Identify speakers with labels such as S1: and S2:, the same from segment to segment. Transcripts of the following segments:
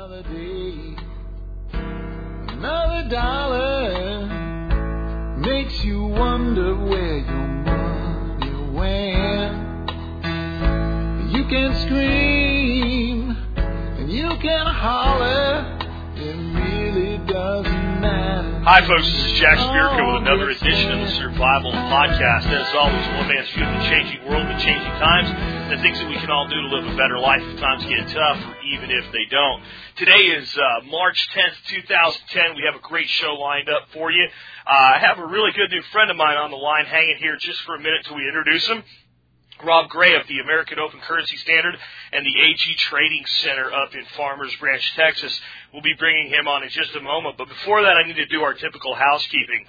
S1: Another day, another dollar makes you wonder where your money went. You can scream and you can holler,
S2: Hi, folks. This is Jack Spirko with another edition of the Survival Podcast. As always, one man's view of the changing world, the changing times, and the things that we can all do to live a better life if times get tough, or even if they don't. Today is uh, March 10th, 2010. We have a great show lined up for you. Uh, I have a really good new friend of mine on the line hanging here just for a minute till we introduce him. Rob Gray of the American Open Currency Standard and the AG Trading Center up in Farmers Branch, Texas. We'll be bringing him on in just a moment. But before that, I need to do our typical housekeeping.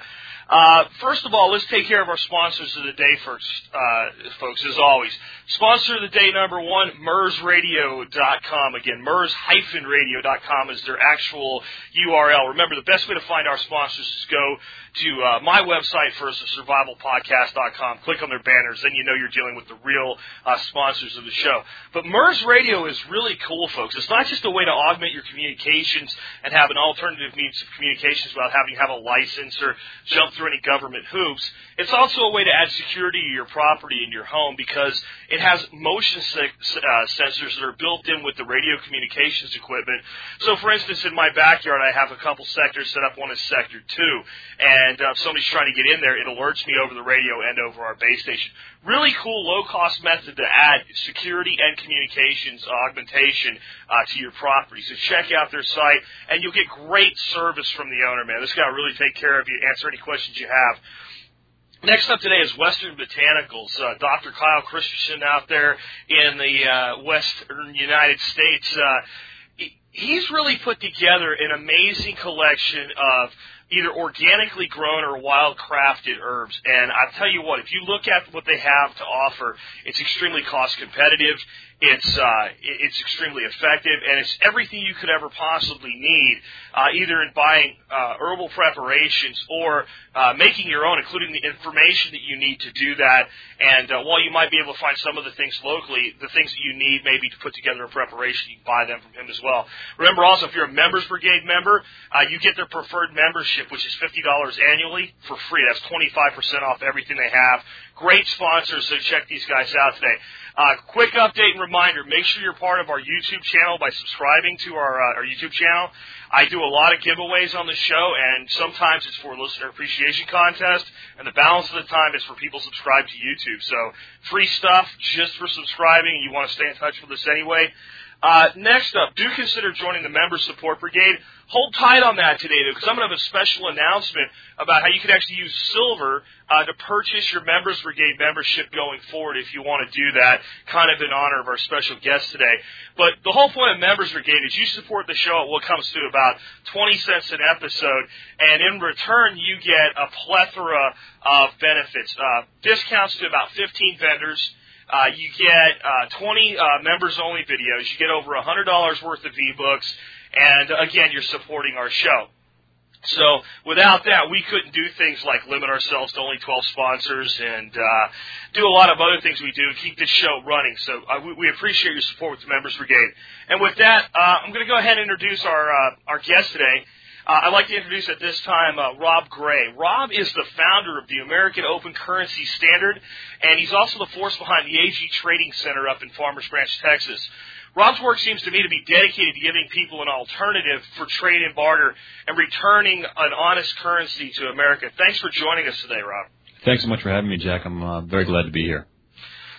S2: Uh, first of all, let's take care of our sponsors of the day first, uh, folks, as always. Sponsor of the day number one, MURSradio.com. Again, MURS-radio.com is their actual URL. Remember, the best way to find our sponsors is go to uh, my website first, survivalpodcast.com. Click on their banners, then you know you're dealing with the real uh, sponsors of the show. But MURS Radio is really cool, folks. It's not just a way to augment your communications and have an alternative means of communications without having to have a license or jump through any government hoops. It's also a way to add security to your property and your home because it has motion se- uh, sensors that are built in with the radio communications equipment. So, for instance, in my backyard, I have a couple sectors set up. One is Sector 2. And uh, if somebody's trying to get in there, it alerts me over the radio and over our base station. Really cool, low-cost method to add security and communications augmentation uh, to your property. So check out their site, and you'll get great service from the owner, man. This guy will really take care of you, answer any questions you have. Next up today is Western Botanicals. Uh, Dr. Kyle Christensen out there in the uh, Western United States. Uh, he's really put together an amazing collection of either organically grown or wild crafted herbs. And I tell you what, if you look at what they have to offer, it's extremely cost competitive. It's uh, it's extremely effective, and it's everything you could ever possibly need, uh, either in buying uh, herbal preparations or uh, making your own, including the information that you need to do that. And uh, while you might be able to find some of the things locally, the things that you need maybe to put together a preparation, you can buy them from him as well. Remember also, if you're a Members Brigade member, uh, you get their preferred membership, which is fifty dollars annually for free. That's twenty five percent off everything they have. Great sponsors, so check these guys out today. Uh, quick update and reminder: make sure you're part of our YouTube channel by subscribing to our uh, our YouTube channel. I do a lot of giveaways on the show, and sometimes it's for listener appreciation contest, and the balance of the time is for people subscribed to YouTube. So free stuff just for subscribing. You want to stay in touch with us anyway. Uh, next up, do consider joining the Member Support Brigade. Hold tight on that today, though, because I'm going to have a special announcement about how you can actually use silver uh, to purchase your Members Brigade membership going forward if you want to do that, kind of in honor of our special guest today. But the whole point of Members Brigade is you support the show at what comes to about 20 cents an episode, and in return, you get a plethora of benefits. Uh, discounts to about 15 vendors. Uh, you get uh, 20 uh, members only videos. You get over $100 worth of ebooks. And again, you're supporting our show. So without that, we couldn't do things like limit ourselves to only 12 sponsors and uh, do a lot of other things we do to keep this show running. So uh, we, we appreciate your support with the Members Brigade. And with that, uh, I'm going to go ahead and introduce our uh, our guest today. Uh, I'd like to introduce at this time uh, Rob Gray. Rob is the founder of the American Open Currency Standard, and he's also the force behind the AG Trading Center up in Farmers Branch, Texas. Rob's work seems to me to be dedicated to giving people an alternative for trade and barter and returning an honest currency to America. Thanks for joining us today, Rob.
S3: Thanks so much for having me, Jack. I'm uh, very glad to be here.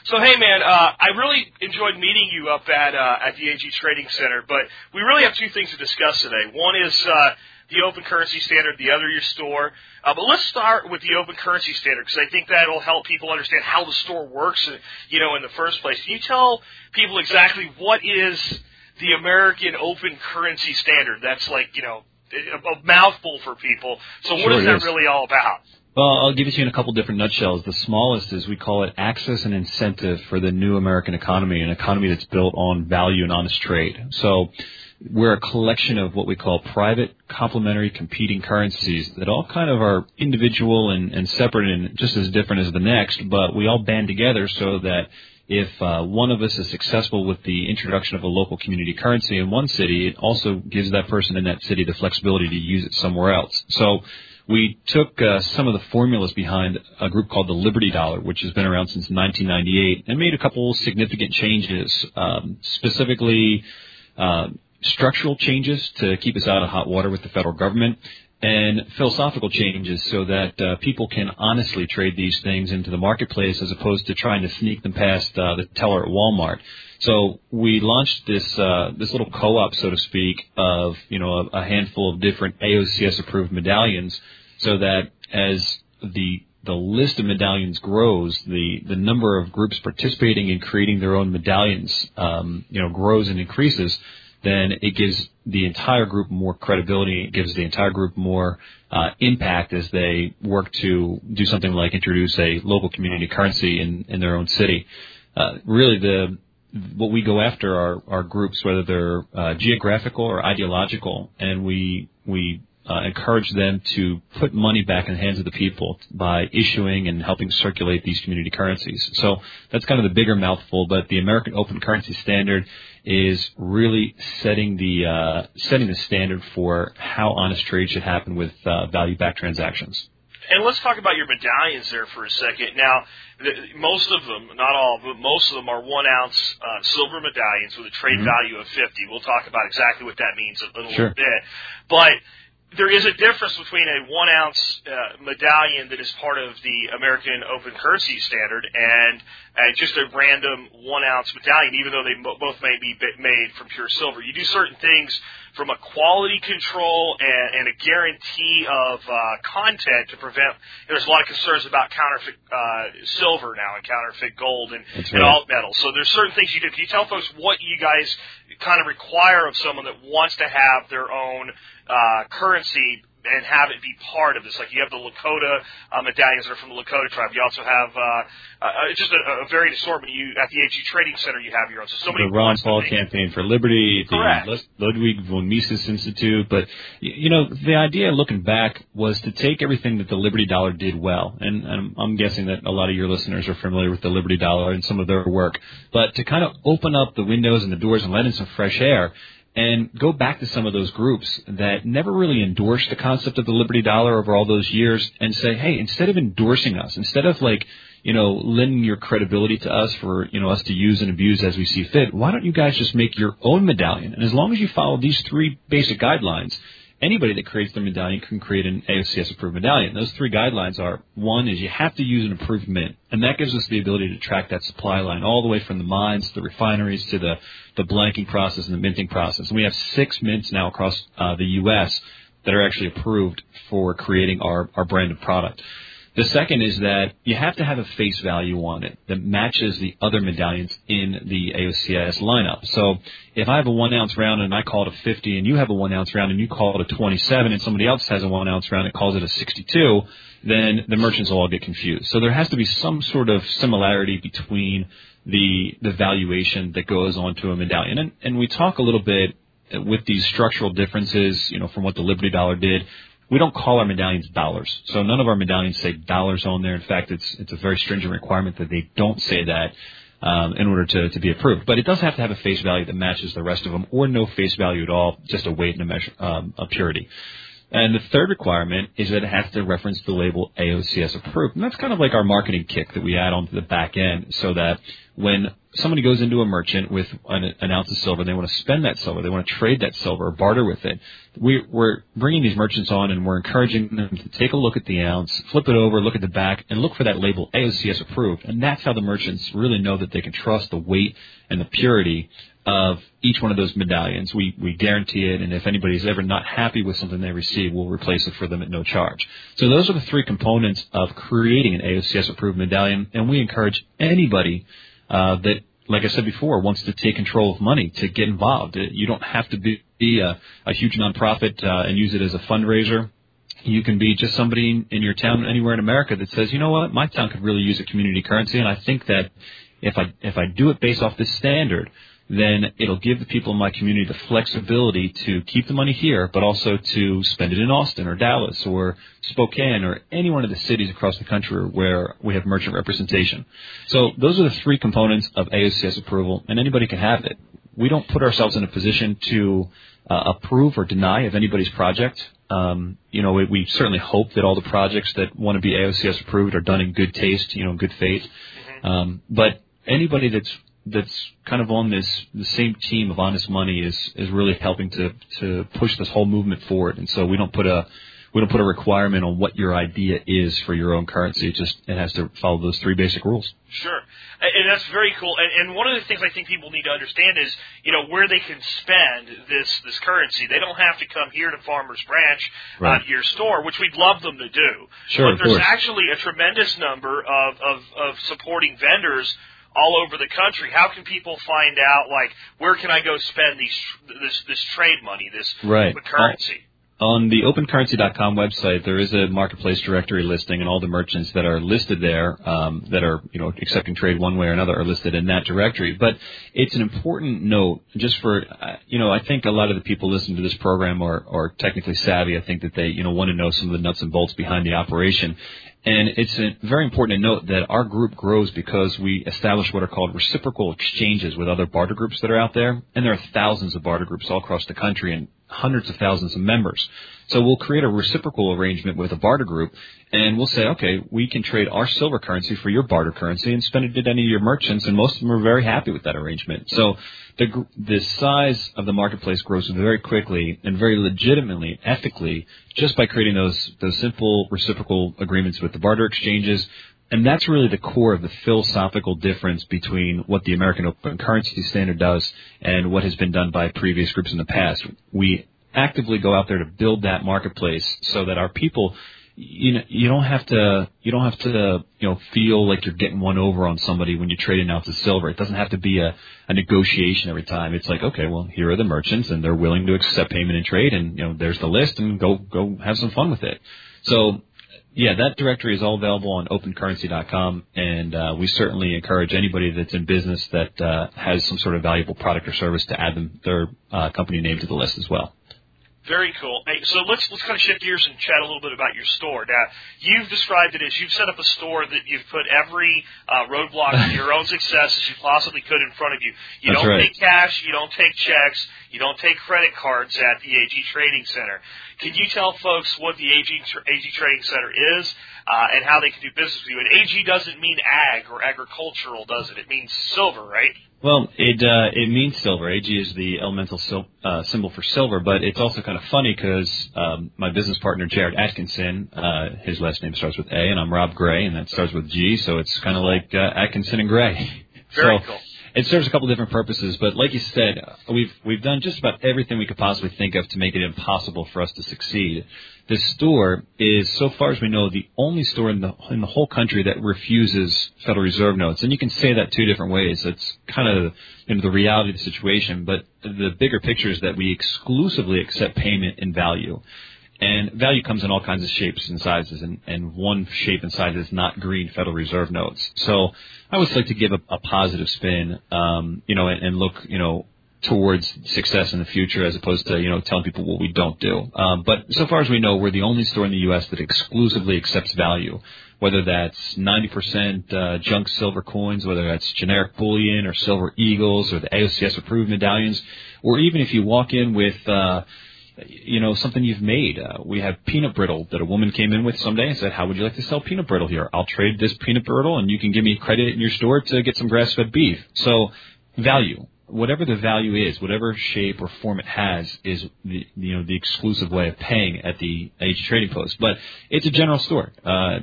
S2: So hey man, uh, I really enjoyed meeting you up at uh, at the AG Trading Center, but we really have two things to discuss today. One is uh, the open currency standard, the other your store. Uh, but let's start with the open currency standard because I think that'll help people understand how the store works, uh, you know, in the first place. Can you tell people exactly what is the American open currency standard? That's like, you know, a, a mouthful for people. So what
S3: Sure
S2: is that
S3: is.
S2: really all about?
S3: Well, I'll give it to you in a couple different nutshells. The smallest is we call it access and incentive for the new American economy, an economy that's built on value and honest trade. So we're a collection of what we call private, complementary, competing currencies that all kind of are individual and, and separate and just as different as the next, but we all band together so that if uh, one of us is successful with the introduction of a local community currency in one city, it also gives that person in that city the flexibility to use it somewhere else. So we took uh, some of the formulas behind a group called the Liberty Dollar, which has been around since 1998, and made a couple significant changes, um, specifically uh, structural changes to keep us out of hot water with the federal government, and philosophical changes so that uh, people can honestly trade these things into the marketplace as opposed to trying to sneak them past uh, the teller at Walmart. So we launched this uh, this little co-op, so to speak, of you know a, a handful of different AOCS approved medallions, so that as the the list of medallions grows, the the number of groups participating in creating their own medallions, um, you know, grows and increases then it gives the entire group more credibility. It gives the entire group more uh, impact as they work to do something like introduce a local community currency in, in their own city. Uh, really, the what we go after are, are groups, whether they're uh, geographical or ideological, and we we uh, encourage them to put money back in the hands of the people by issuing and helping circulate these community currencies. So that's kind of the bigger mouthful, but the American Open Currency Standard is really setting the uh, setting the standard for how honest trade should happen with uh, value-backed transactions.
S2: And let's talk about your medallions there for a second. Now, the, most of them, not all, but most of them are one ounce uh, silver medallions with a trade mm-hmm. value of 50. We'll talk about exactly what that means in a little
S3: sure.
S2: bit. But there is a difference between a one ounce uh, medallion that is part of the American Open Currency Standard and uh, just a random one ounce medallion, even though they both may be made from pure silver. You do certain things from a quality control and, and a guarantee of uh, content to prevent. There's a lot of concerns about counterfeit uh, silver now and counterfeit gold and,
S3: right.
S2: and alt metals. So there's certain things you do. Can you tell folks what you guys kind of require of someone that wants to have their own uh, currency and have it be part of this. Like you have the Lakota uh, medallions that are from the Lakota tribe. You also have uh, uh, just a, a varied assortment. You at the AG Trading Center, you have your own. So somebody
S3: the Ron Paul Campaign for Liberty,
S2: Correct.
S3: the Ludwig von Mises Institute. But you know, the idea looking back was to take everything that the Liberty Dollar did well, and, and I'm guessing that a lot of your listeners are familiar with the Liberty Dollar and some of their work, but to kind of open up the windows and the doors and let in some fresh air and go back to some of those groups that never really endorsed the concept of the Liberty Dollar over all those years and say, hey, instead of endorsing us, instead of like, you know, lending your credibility to us for, you know, us to use and abuse as we see fit, why don't you guys just make your own medallion? And as long as you follow these three basic guidelines, anybody that creates their medallion can create an AOCS approved medallion. Those three guidelines are one is you have to use an approved mint, and that gives us the ability to track that supply line all the way from the mines to the refineries to the, the blanking process and the minting process. And we have six mints now across uh, the U.S. that are actually approved for creating our, our brand of product. The second is that you have to have a face value on it that matches the other medallions in the AOCS lineup. So if I have a one ounce round and I call it a 50 and you have a one ounce round and you call it a 27 and somebody else has a one ounce round and calls it a 62, then the merchants will all get confused. So there has to be some sort of similarity between the, the valuation that goes onto a medallion. And, and we talk a little bit with these structural differences, you know, from what the Liberty Dollar did we don't call our medallions dollars. So none of our medallions say dollars on there. In fact, it's it's a very stringent requirement that they don't say that um, in order to, to be approved. But it does have to have a face value that matches the rest of them, or no face value at all, just a weight and a measure um, a purity. And the third requirement is that it has to reference the label AOCS approved. And that's kind of like our marketing kick that we add onto the back end so that when somebody goes into a merchant with an, an ounce of silver, they want to spend that silver, they want to trade that silver or barter with it. We, we're bringing these merchants on and we're encouraging them to take a look at the ounce, flip it over, look at the back, and look for that label AOCS approved. And that's how the merchants really know that they can trust the weight and the purity of each one of those medallions. We, we guarantee it, and if anybody's ever not happy with something they receive, we'll replace it for them at no charge. So those are the three components of creating an AOCS approved medallion, and we encourage anybody uh, that, like I said before, wants to take control of money to get involved. You don't have to be, be a, a huge nonprofit uh, and use it as a fundraiser. You can be just somebody in your town anywhere in America that says, you know what, my town could really use a community currency, and I think that if I if I do it based off this standard, then it'll give the people in my community the flexibility to keep the money here, but also to spend it in Austin or Dallas or Spokane or any one of the cities across the country where we have merchant representation. So those are the three components of AOCS approval, and anybody can have it. We don't put ourselves in a position to uh, approve or deny of anybody's project. Um, you know, we, we, certainly hope that all the projects that want to be AOCS approved are done in good taste, you know, good faith. Mm-hmm. Um, but anybody that's that's kind of on this the same team of honest money is is really helping to to push this whole movement forward. And so we don't put a we don't put a requirement on what your idea is for your own currency. It just it has to follow those three basic rules.
S2: Sure, and that's very cool. And, and one of the things I think people need to understand is, you know, where they can spend this this currency. They don't have to come here to Farmers Branch, uh, right. uh, your store, which we'd love them to do.
S3: Sure,
S2: but there's actually a tremendous number of, of of supporting vendors all over the country. How can people find out, like, where can I go spend these this this trade money, this
S3: right.
S2: currency?
S3: On the opencurrency.com website, there is a marketplace directory listing, and all the merchants that are listed there, um, that are you know accepting trade one way or another, are listed in that directory. But it's an important note, just for uh, you know, I think a lot of the people listening to this program are, are technically savvy. I think that they you know want to know some of the nuts and bolts behind the operation, and it's a, very important to note that our group grows because we establish what are called reciprocal exchanges with other barter groups that are out there. And there are thousands of barter groups all across the country and hundreds of thousands of members. So we'll create a reciprocal arrangement with a barter group and we'll say, okay, we can trade our silver currency for your barter currency and spend it at any of your merchants and most of them are very happy with that arrangement. So the, the size of the marketplace grows very quickly and very legitimately, ethically, just by creating those, those simple reciprocal agreements with the barter exchanges. And that's really the core of the philosophical difference between what the American Open Currency Standard does and what has been done by previous groups in the past. We actively go out there to build that marketplace so that our people you know you don't have to you don't have to you know feel like you're getting one over on somebody when you're trading out to silver. It doesn't have to be a, a negotiation every time. It's like okay, well here are the merchants and they're willing to accept payment and trade, and you know there's the list and go go have some fun with it. So yeah, that directory is all available on opencurrency.com, and uh, we certainly encourage anybody that's in business that uh, has some sort of valuable product or service to add them their uh, company name to the list as well.
S2: Very cool. Hey, so let's let's kind of shift gears and chat a little bit about your store. Now, you've described it as you've set up a store that you've put every uh, roadblock to your own success as you possibly could in front of you. You
S3: That's
S2: don't
S3: right.
S2: take cash, you don't take checks, you don't take credit cards at the AG Trading Center. Can you tell folks what the AG, AG Trading Center is uh, and how they can do business with you? And AG doesn't mean ag or agricultural, does it? It means silver, right?
S3: Well, it uh, it means silver. AG is the elemental sil- uh, symbol for silver, but it's also kind of funny because um, my business partner Jared Atkinson, uh, his last name starts with A, and I'm Rob Gray, and that starts with G, so it's kind of like uh, Atkinson and Gray.
S2: Very
S3: so,
S2: cool
S3: it serves a couple different purposes, but like you said, we've we've done just about everything we could possibly think of to make it impossible for us to succeed. This store is, so far as we know, the only store in the in the whole country that refuses Federal Reserve notes, and you can say that two different ways. It's kind of you know the reality of the situation, but the bigger picture is that we exclusively accept payment in value. And value comes in all kinds of shapes and sizes, and, and one shape and size is not green Federal Reserve notes. So I always like to give a, a positive spin, um, you know, and, and look, you know, towards success in the future as opposed to, you know, telling people what we don't do. Um, but so far as we know, we're the only store in the U.S. that exclusively accepts value, whether that's 90% uh, junk silver coins, whether that's generic bullion or silver eagles or the AOCS approved medallions, or even if you walk in with, uh, you know, something you've made. Uh, we have peanut brittle that a woman came in with someday and said, how would you like to sell peanut brittle here? I'll trade this peanut brittle and you can give me credit in your store to get some grass-fed beef. So value, whatever the value is, whatever shape or form it has is the, you know, the exclusive way of paying at the AG Trading Post. But it's a general store. Uh,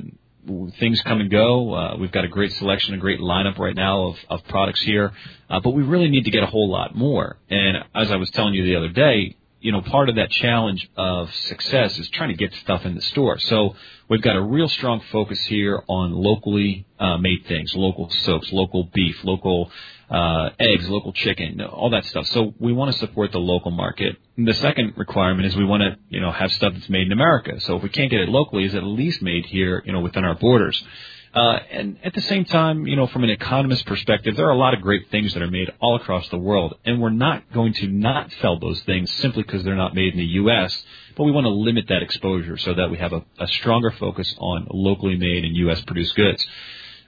S3: things come and go. Uh, we've got a great selection, a great lineup right now of, of products here, uh, but we really need to get a whole lot more. And as I was telling you the other day, you know, part of that challenge of success is trying to get stuff in the store. So we've got a real strong focus here on locally uh, made things, local soaps, local beef, local uh, eggs, local chicken, all that stuff. So we want to support the local market. And the second requirement is we want to, you know, have stuff that's made in America. So if we can't get it locally, is at least made here, you know, within our borders. Uh, and at the same time, you know, from an economist perspective, there are a lot of great things that are made all across the world, and we're not going to not sell those things simply because they're not made in the U.S. But we want to limit that exposure so that we have a, a stronger focus on locally made and U.S. produced goods.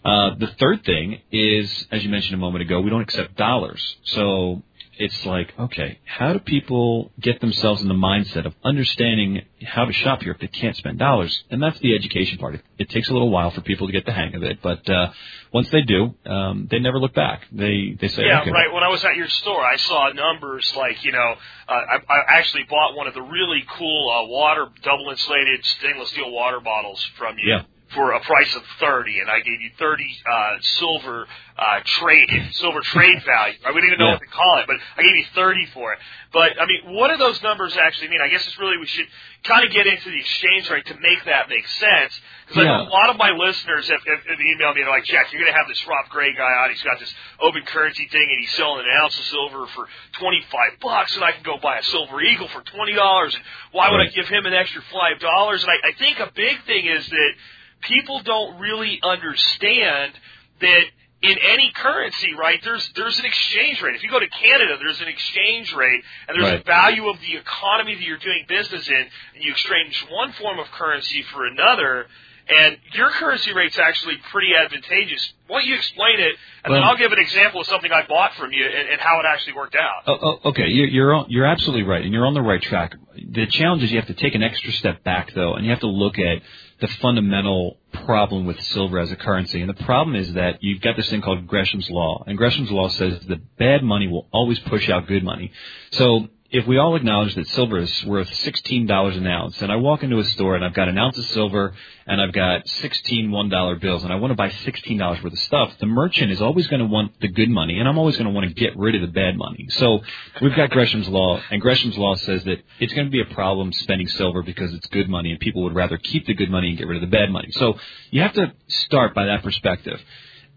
S3: Uh, the third thing is, as you mentioned a moment ago, we don't accept dollars. So it's like, okay, how do people get themselves in the mindset of understanding how to shop here if they can't spend dollars? And that's the education part. It, it takes a little while for people to get the hang of it, but uh, once they do, um, they never look back. They they say,
S2: yeah,
S3: okay,
S2: right. When I was at your store, I saw numbers like you know, uh, I, I actually bought one of the really cool uh, water double insulated stainless steel water bottles from you.
S3: Yeah
S2: for a price of 30 and I gave you 30 uh silver uh trade silver trade value. I wouldn't even know
S3: Yeah.
S2: what to call it, but I gave you 30 for it. But I mean, what do those numbers actually mean? I guess it's really we should kind of get into the exchange rate to make that make sense. Because
S3: Yeah.
S2: a lot of my listeners have, have, have emailed me and they're like, Jack, you're going to have this Rob Gray guy out. He's got this open currency thing and he's selling an ounce of silver for 25 bucks and I can go buy a silver eagle for $20 and why would I give him an extra $5? And I, I think a big thing is that people don't really understand that in any currency, right, there's there's an exchange rate. If you go to Canada, there's an exchange rate and there's a value of the economy that you're doing business in, and you exchange one form of currency for another. And your currency rate's actually pretty advantageous. Why don't you explain it, and then I'll give an example of something I bought from you and, and how it actually worked out.
S3: Oh, oh, okay, you're you're, on, you're absolutely right, and you're on the right track. The challenge is you have to take an extra step back, though, and you have to look at the fundamental problem with silver as a currency. And the problem is that you've got this thing called Gresham's law, and Gresham's law says that bad money will always push out good money. So if we all acknowledge that silver is worth sixteen dollars an ounce, and I walk into a store and I've got an ounce of silver and I've got sixteen one dollar bills, and I want to buy sixteen dollars worth of stuff, the merchant is always going to want the good money, and I'm always going to want to get rid of the bad money. So we've got Gresham's law, and Gresham's law says that it's going to be a problem spending silver because it's good money, and people would rather keep the good money and get rid of the bad money. So you have to start by that perspective.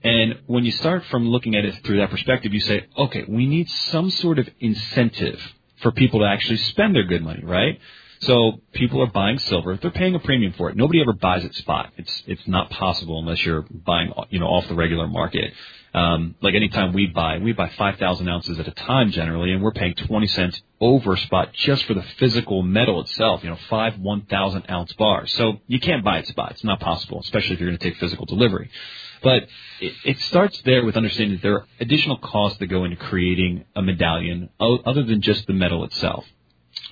S3: And when you start from looking at it through that perspective, you say, okay, we need some sort of incentive for people to actually spend their good money, right? So people are buying silver. They're paying a premium for it. Nobody ever buys it spot. It's it's not possible unless you're buying you know off the regular market. Um, like anytime we buy, we buy 5,000 ounces at a time generally, and we're paying 20 cents over spot just for the physical metal itself. You know, five 1,000 ounce bars. So you can't buy it spot. It's not possible, especially if you're going to take physical delivery. But it, it starts there with understanding that there are additional costs that go into creating a medallion o- other than just the metal itself.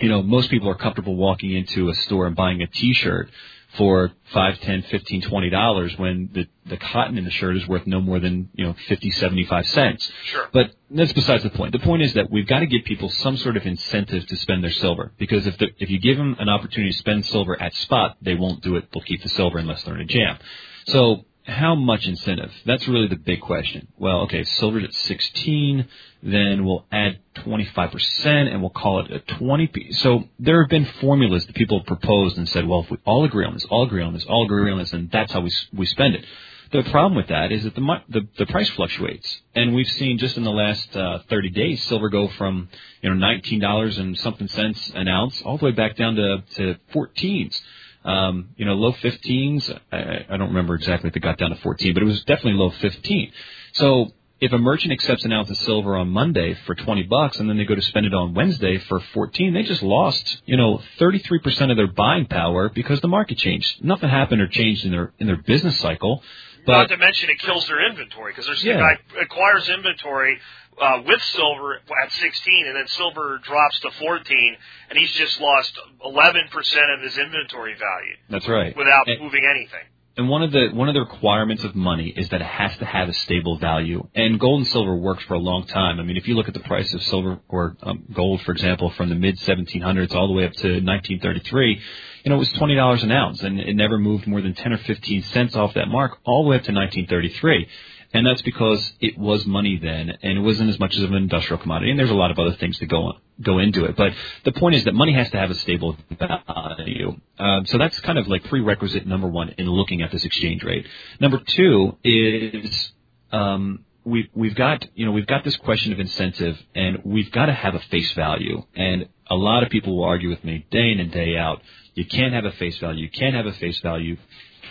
S3: You know, most people are comfortable walking into a store and buying a T-shirt for five, ten, fifteen, twenty dollars when the the cotton in the shirt is worth no more than you know fifty, seventy-five cents.
S2: Sure.
S3: But that's besides the point. The point is that we've got to give people some sort of incentive to spend their silver because if the, if you give them an opportunity to spend silver at spot, they won't do it. They'll keep the silver unless they're in a jam. So how much incentive? That's really the big question. Well, okay, silver's at 16, then we'll add 25% and we'll call it a 20. P. So there have been formulas that people have proposed and said, well, if we all agree on this, all agree on this, all agree on this, and that's how we, we spend it. The problem with that is that the, the the price fluctuates, and we've seen just in the last uh, 30 days, silver go from you know 19 dollars and something cents an ounce all the way back down to to 14s. Um, you know, low 15s. I, I don't remember exactly if it got down to 14, but it was definitely low 15. So if a merchant accepts an ounce of silver on Monday for 20 bucks and then they go to spend it on Wednesday for 14, they just lost, you know, 33% of their buying power because the market changed. Nothing happened or changed in their in their business cycle.
S2: Not
S3: But
S2: to mention it kills their inventory because there's
S3: Yeah.
S2: the guy acquires inventory uh, with silver at 16, and then silver drops to 14, and he's just lost 11 percent of his inventory value
S3: that's right.
S2: without
S3: And-
S2: moving anything.
S3: And one of the one of the requirements of money is that it has to have a stable value. And gold and silver worked for a long time. I mean, if you look at the price of silver or um, gold, for example, from the mid 1700s all the way up to 1933, you know, it was twenty dollars an ounce, and it never moved more than ten or fifteen cents off that mark all the way up to 1933. And that's because it was money then, and it wasn't as much of an industrial commodity. And there's a lot of other things that go go into it. But the point is that money has to have a stable value. Um, so that's kind of like prerequisite number one in looking at this exchange rate. Number two is um, we, we've got you know we've got this question of incentive, and we've got to have a face value. And a lot of people will argue with me day in and day out. You can't have a face value. You can't have a face value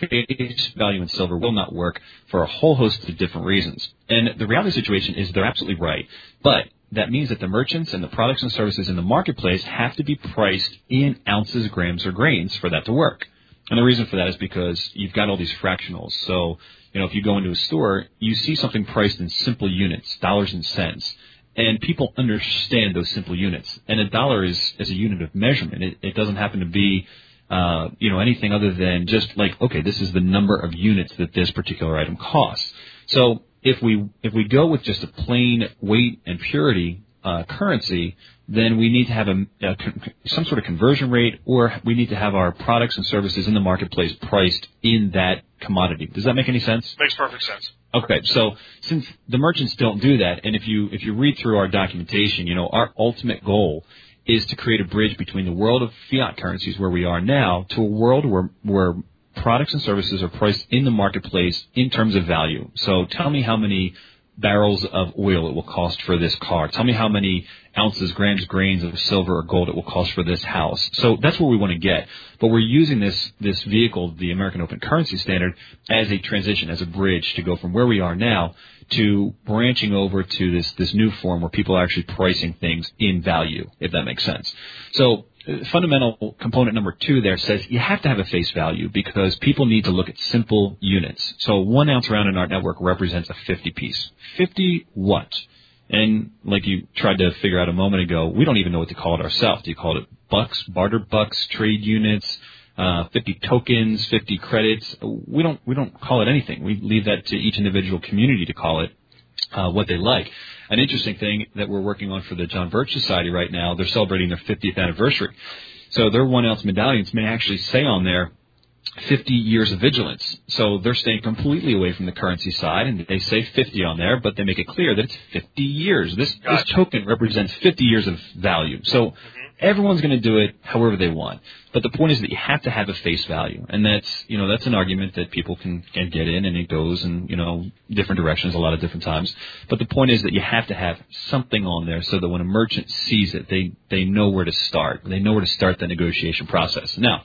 S3: face value in silver will not work for a whole host of different reasons. And the reality situation is they're absolutely right. But that means that the merchants and the products and services in the marketplace have to be priced in ounces, grams, or grains for that to work. And the reason for that is because you've got all these fractionals. So, you know, if you go into a store, you see something priced in simple units, dollars and cents. And people understand those simple units. And a dollar is, is a unit of measurement. It, it doesn't happen to be, uh, you know, anything other than just like, okay, this is the number of units that this particular item costs. So if we, if we go with just a plain weight and purity, uh, currency, then we need to have a, a, some sort of conversion rate, or we need to have our products and services in the marketplace priced in that commodity. Does that make any sense?
S2: Makes perfect sense.
S3: Okay, so since the merchants don't do that, and if you if you read through our documentation, you know our ultimate goal is to create a bridge between the world of fiat currencies where we are now to a world where where products and services are priced in the marketplace in terms of value. So tell me how many barrels of oil it will cost for this car. Tell me how many ounces, grams, grains of silver or gold it will cost for this house. So that's where we want to get. But we're using this, this vehicle, the American Open Currency Standard, as a transition, as a bridge to go from where we are now to branching over to this, this new form where people are actually pricing things in value, if that makes sense. So fundamental component number two there says you have to have a face value because people need to look at simple units. So one ounce round in our network represents a 50 piece. 50 what? And like you tried to figure out a moment ago, we don't even know what to call it ourselves. Do you call it bucks, barter bucks, trade units, uh, 50 tokens, 50 credits? We don't, we don't call it anything. We leave that to each individual community to call it uh, what they like. An interesting thing that we're working on for the John Birch Society right now, they're celebrating their 50th anniversary. So their one ounce medallions may actually say on there 50 years of vigilance. So they're staying completely away from the currency side, and they say 50 on there, but they make it clear that it's 50 years. This, gotcha. this token represents 50 years of value. So. Everyone's going to do it however they want. But the point is that you have to have a face value, and that's you know that's an argument that people can, can get in, and it goes in you know different directions a lot of different times. But the point is that you have to have something on there so that when a merchant sees it, they they know where to start. They know where to start the negotiation process. Now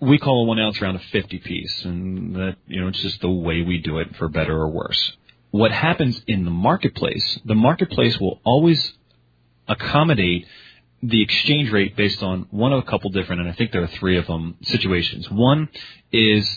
S3: we call a one ounce round a 50 piece, and that, you know, it's just the way we do it for better or worse. What happens in the marketplace, the marketplace will always accommodate the exchange rate based on one of a couple different, and I think there are three of them, situations. One is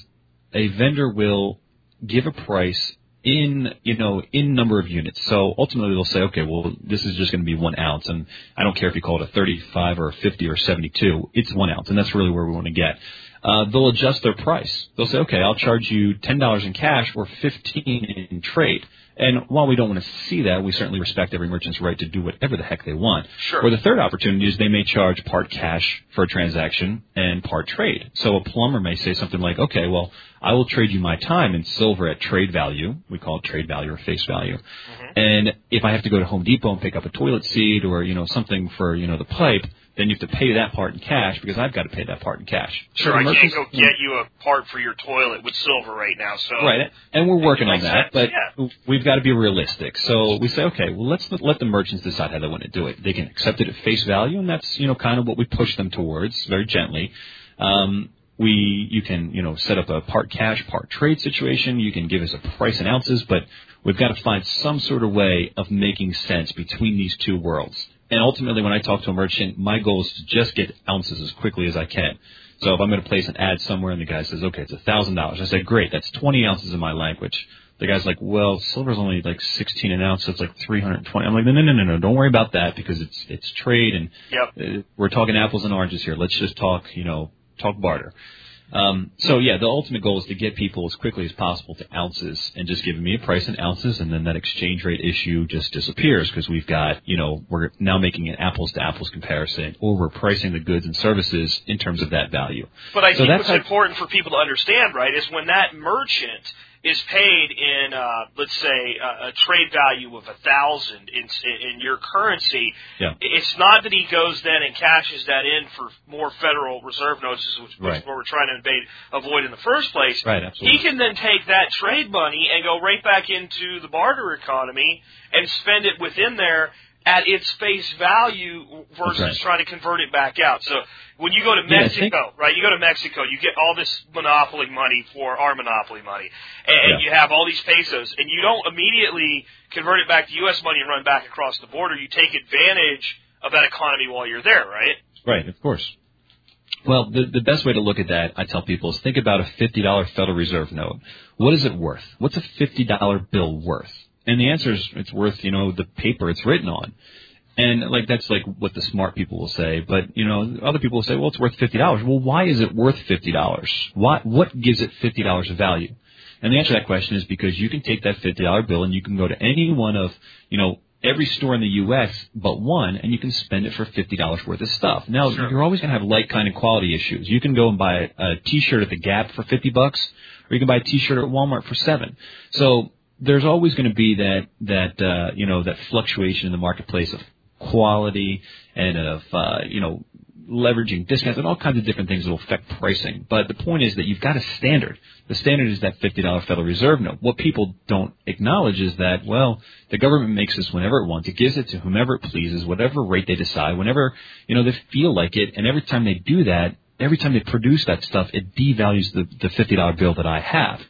S3: a vendor will give a price in you know in number of units. So ultimately they'll say, okay, well this is just going to be one ounce, and I don't care if you call it a 35 or a 50 or 72, it's one ounce, and that's really where we want to get uh, they'll adjust their price. They'll say, okay, I'll charge you $10 in cash or 15 in trade. And while we don't want to see that, we certainly respect every merchant's right to do whatever the heck they want.
S2: Sure.
S3: Or the third opportunity is they may charge part cash for a transaction and part trade. So a plumber may say something like, okay, well, I will trade you my time in silver at trade value. We call it trade value or face value. Mm-hmm. And if I have to go to Home Depot and pick up a toilet seat or, you know, something for, you know, the pipe, then you have to pay that part in cash because I've got to pay that part in cash.
S2: Sure, I can't go get you a part for your toilet with silver right now. So
S3: right, and we're working on that, sense. but yeah. we've got to be realistic. So we say, okay, well, let's let the merchants decide how they want to do it. They can accept it at face value, and that's you know kind of what we push them towards very gently. Um, we you can you know set up a part cash, part trade situation. You can give us a price in ounces, but we've got to find some sort of way of making sense between these two worlds. And ultimately, when I talk to a merchant, my goal is to just get ounces as quickly as I can. So if I'm going to place an ad somewhere and the guy says, okay, it's a thousand dollars, I say, great, that's 20 ounces in my language. The guy's like, well, silver's only like 16 an ounce, so it's like 320. I'm like, no, no, no, no, no, don't worry about that because it's it's trade and
S2: yep.
S3: We're talking apples and oranges here. Let's just talk, you know, talk barter. Um, so yeah, the ultimate goal is to get people as quickly as possible to ounces and just giving me a price in ounces, and then that exchange rate issue just disappears because we've got you know we're now making an apples to apples comparison, or we're pricing the goods and services in terms of that value.
S2: But I so think what's important for people to understand, right, is when that merchant is paid in, uh, let's say, uh, a trade value of a thousand in, in your currency,
S3: yeah.
S2: it's not that he goes then and cashes that in for more Federal Reserve notices, which, right. is what we're trying to invade, avoid in the first place.
S3: Right, absolutely.
S2: He can then take that trade money and go right back into the barter economy and spend it within there at its face value versus
S3: right.
S2: trying to convert it back out. So when you go to
S3: Yeah,
S2: Mexico,
S3: think-
S2: right? You go to Mexico, you get all this monopoly money for our monopoly money, and, and
S3: Yeah.
S2: you have all these pesos, and you don't immediately convert it back to U.S. money and run back across the border. You take advantage of that economy while you're there, right?
S3: Right, of course. Well, the, the best way to look at that, I tell people, is think about a $50 Federal Reserve note. What is it worth? What's a $50 bill worth? And the answer is it's worth, you know, the paper it's written on. And like that's like what the smart people will say, but you know, other people will say, well, it's worth fifty dollars. Well, why is it worth fifty dollars? What what gives it fifty dollars of value? And the answer to that question is because you can take that fifty dollar bill and you can go to any one of you know every store in the U.S. but one, and you can spend it for fifty dollars worth of stuff. Now
S2: Sure.
S3: you're always going to have like kind of quality issues. You can go and buy a T-shirt at the Gap for fifty bucks, or you can buy a T-shirt at Walmart for seven. So there's always going to be that that uh, you know that fluctuation in the marketplace of quality and of uh, you know leveraging discounts and all kinds of different things that will affect pricing. But the point is that you've got a standard. The standard is that $50 Federal Reserve note. What people don't acknowledge is that, well, the government makes this whenever it wants. It gives it to whomever it pleases, whatever rate they decide, whenever, you know, they feel like it. And every time they do that, every time they produce that stuff, it devalues the, the $50 bill that I have.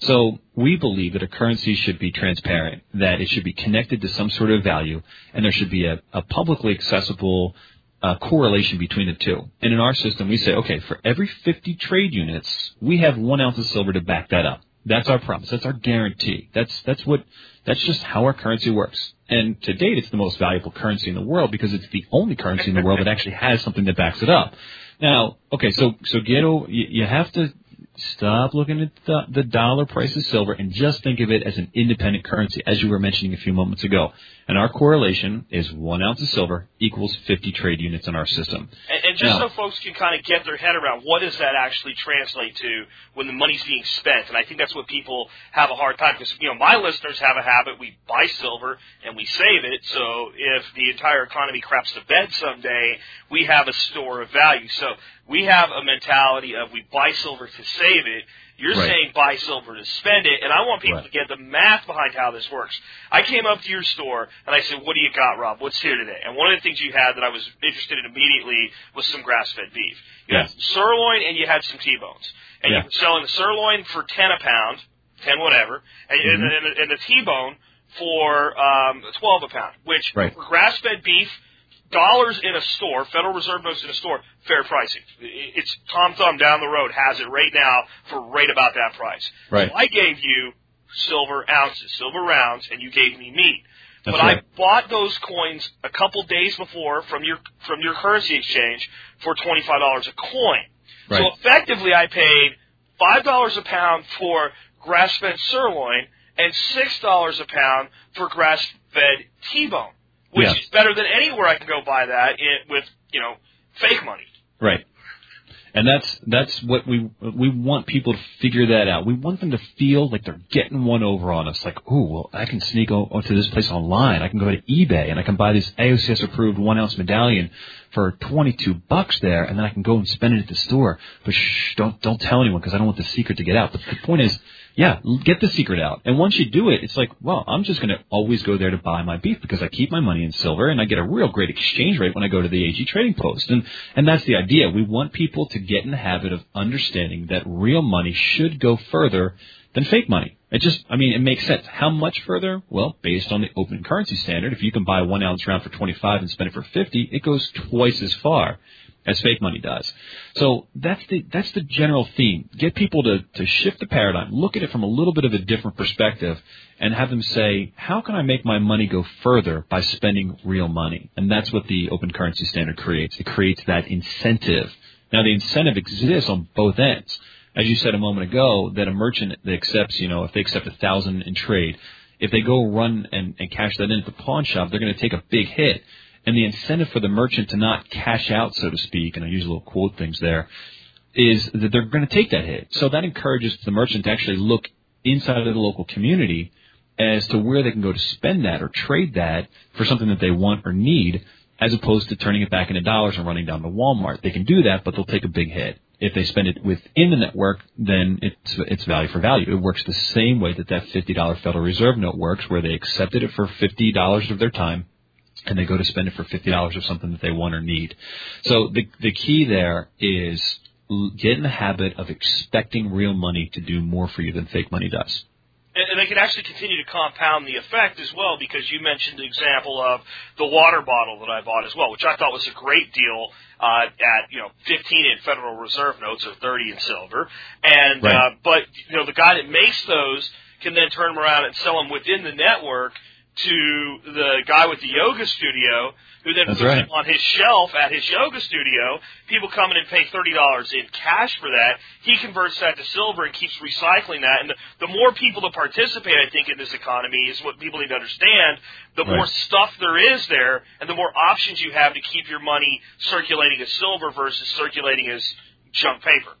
S3: So we believe that a currency should be transparent, that it should be connected to some sort of value, and there should be a, a publicly accessible uh, correlation between the two. And in our system, we say, okay, for every 50 trade units, we have one ounce of silver to back that up. That's our promise. That's our guarantee. That's that's what that's just how our currency works. And to date, it's the most valuable currency in the world because it's the only currency in the world that actually has something that backs it up. Now, okay, so so Ghetto, you, you have to stop looking at the, the dollar price of silver and just think of it as an independent currency, as you were mentioning a few moments ago. And our correlation is one ounce of silver equals 50 trade units in our system.
S2: And, and just
S3: Now-
S2: so folks can kind of get their head around what does that actually translate to when the money's being spent, and I think that's what people have a hard time because you know my listeners have a habit: we buy silver and we save it. So if the entire economy craps to bed someday, we have a store of value. So we have a mentality of we buy silver to save it. You're
S3: Right.
S2: saying buy silver to spend it, and I want people
S3: Right.
S2: to get the math behind how this works. I came up to your store and I said, "What do you got, Rob? What's here today?" And one of the things you had that I was interested in immediately was some grass-fed beef. You
S3: Yeah.
S2: had sirloin and you had some T-bones, and
S3: Yeah.
S2: you were selling the sirloin for ten a pound, ten whatever, and, and,
S3: Mhm.
S2: and, the- and the T-bone for um, twelve a pound. Which
S3: Right.
S2: for grass-fed beef, dollars in a store, Federal Reserve notes in a store, fair pricing. It's Tom Thumb down the road has it right now for right about that price.
S3: Right.
S2: So I gave you silver ounces, silver rounds, and you gave me meat.
S3: That's
S2: but
S3: right.
S2: I bought those coins a couple days before from your from your currency exchange for twenty five dollars a coin. So effectively, I paid five dollars a pound for grass fed sirloin and six dollars a pound for grass fed T-bone, which
S3: Yeah.
S2: is better than anywhere I can go buy that in, with you know fake money.
S3: Right. And that's that's what we we want people to figure that out. We want them to feel like they're getting one over on us. Like, oh, well, I can sneak o- onto this place online. I can go to eBay and I can buy this AOCS approved one ounce medallion for twenty two bucks there, and then I can go and spend it at the store. But shh, don't don't tell anyone because I don't want the secret to get out. But the point is, yeah, get the secret out. And once you do it, it's like, well, I'm just going to always go there to buy my beef because I keep my money in silver and I get a real great exchange rate when I go to the AG Trading Post. And and that's the idea. We want people to get in the habit of understanding that real money should go further than fake money. It just, I mean, it makes sense. How much further? Well, based on the open currency standard, if you can buy one ounce round for 25 and spend it for 50, it goes twice as far as fake money does. So that's the that's the general theme. Get people to to shift the paradigm, look at it from a little bit of a different perspective, and have them say, how can I make my money go further by spending real money? And that's what the open currency standard creates. It creates that incentive. Now the incentive exists on both ends. As you said a moment ago, that a merchant that accepts, you know, if they accept a thousand in trade, if they go run and, and cash that in at the pawn shop, they're going to take a big hit. And the incentive for the merchant to not cash out, so to speak, and I use little quote things there, is that they're going to take that hit. So that encourages the merchant to actually look inside of the local community as to where they can go to spend that or trade that for something that they want or need, as opposed to turning it back into dollars and running down to Walmart. They can do that, but they'll take a big hit. If they spend it within the network, then it's it's value for value. It works the same way that that fifty dollar Federal Reserve note works, where they accepted it for fifty dollars of their time, and they go to spend it for fifty dollars or something that they want or need. So the the key there is get in the habit of expecting real money to do more for you than fake money does
S2: and they can actually continue to compound the effect as well because you mentioned the example of the water bottle that I bought as well, which I thought was a great deal uh, at you know 15 in Federal Reserve notes or 30 in silver, and right. uh, but you know the guy that makes those can then turn them around and sell them within the network to the guy with the yoga studio who then
S3: That's
S2: puts
S3: right.
S2: them on his shelf at his yoga studio. People come in and pay thirty dollars in cash for that. He converts that to silver and keeps recycling that. And the, the more people that participate, I think, in this economy is what people need to understand. The
S3: Right.
S2: more stuff there is there, and the more options you have to keep your money circulating as silver versus circulating as junk paper.